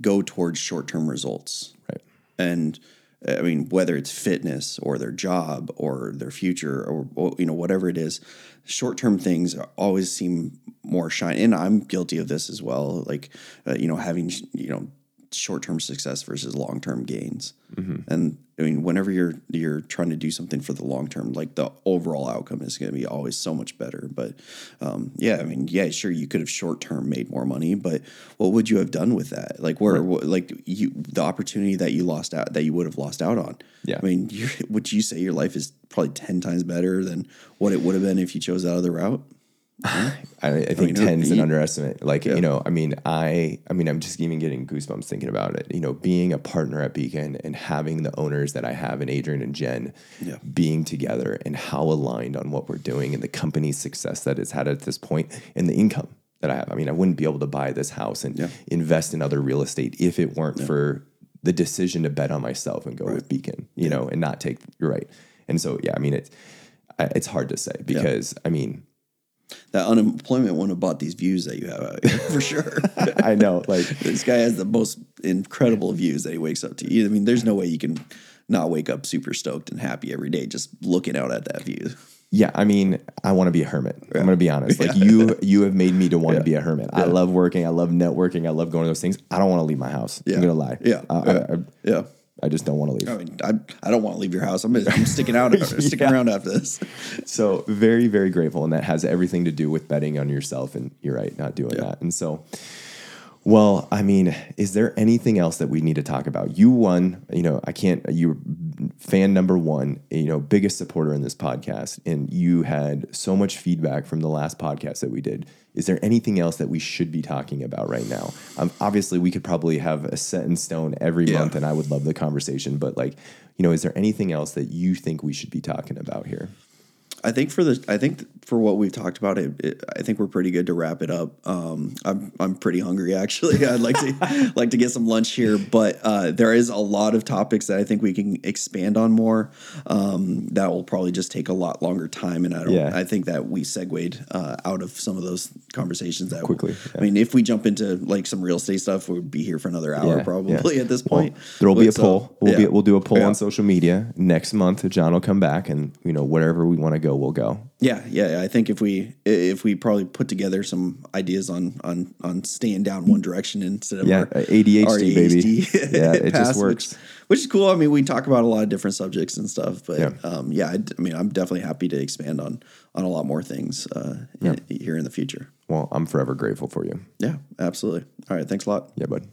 go towards short term results, Right. and I mean, whether it's fitness or their job or their future or, or you know whatever it is, short term things always seem more shiny. And I'm guilty of this as well. Like uh, you know having you know short term success versus long term gains. Mm-hmm. And I mean, whenever you're you're trying to do something for the long term, like the overall outcome is going to be always so much better. But um, yeah, I mean, yeah, sure, you could have short term made more money, but what would you have done with that? Like where, right. like you, the opportunity that you lost out that you would have lost out on. Yeah, I mean, would you say your life is probably ten times better than what it would have been if you chose that other route? Mm-hmm. I, I, think ten is an underestimate. Like yeah. you know, I mean, I, I mean, I'm just even getting goosebumps thinking about it. You know, being a partner at Beacon and having the owners that I have in Adrian and Jen, yeah. being together and how aligned on what we're doing and the company's success that it's had at this point and the income that I have. I mean, I wouldn't be able to buy this house and yeah. invest in other real estate if it weren't for the decision to bet on myself and go right. with Beacon. You know, and not take. You're right. And so, yeah, I mean, it's it's hard to say because I mean that unemployment wouldn't have bought these views that you have out here for sure. I know. Like this guy has the most incredible views that he wakes up to. I mean, there's no way you can not wake up super stoked and happy every day just looking out at that view. Yeah, I mean, I want to be a hermit. Yeah. I'm going to be honest. Like yeah. you, you have made me to want yeah. to be a hermit. I love working. I love networking. I love going to those things. I don't want to leave my house. I'm going to lie. Yeah, uh, I, I, yeah. I just don't want to leave. I mean, I, I don't want to leave your house. I'm, I'm sticking out, sticking yeah. around after this. So very, very grateful, and that has everything to do with betting on yourself. And you're right, not doing yeah. that. And so, well, I mean, is there anything else that we need to talk about? You won, you know, I can't, you fan number one, you know, biggest supporter in this podcast, and you had so much feedback from the last podcast that we did. Is there anything else that we should be talking about right now? Um, obviously, we could probably have a set in stone every yeah. month, and I would love the conversation, but like, you know, is there anything else that you think we should be talking about here? I think for the I think for what we've talked about, it, it, I think we're pretty good to wrap it up. Um, I'm I'm pretty hungry actually. I'd like to like to get some lunch here, but uh, there is a lot of topics that I think we can expand on more. Um, that will probably just take a lot longer time, and I don't. Yeah. I think that we segued uh, out of some of those conversations that quickly. Yeah. I mean, if we jump into like some real estate stuff, we'd be here for another hour yeah, probably at this point. Well, there will be a so, poll. We'll be we'll do a poll on social media next month. Jon will come back, and you know whatever we want to go, we'll go. Yeah, yeah. I think if we if we probably put together some ideas on on on staying down one direction instead of yeah, our, ADHD, our ADHD baby. yeah, it pass, just works. Which, which, is cool. I mean, we talk about a lot of different subjects and stuff, but yeah, um, yeah I, I, mean, I'm definitely happy to expand on on a lot more things uh, yeah. in, here in the future. Well, I'm forever grateful for you. Yeah, absolutely. All right, thanks a lot. Yeah, bud.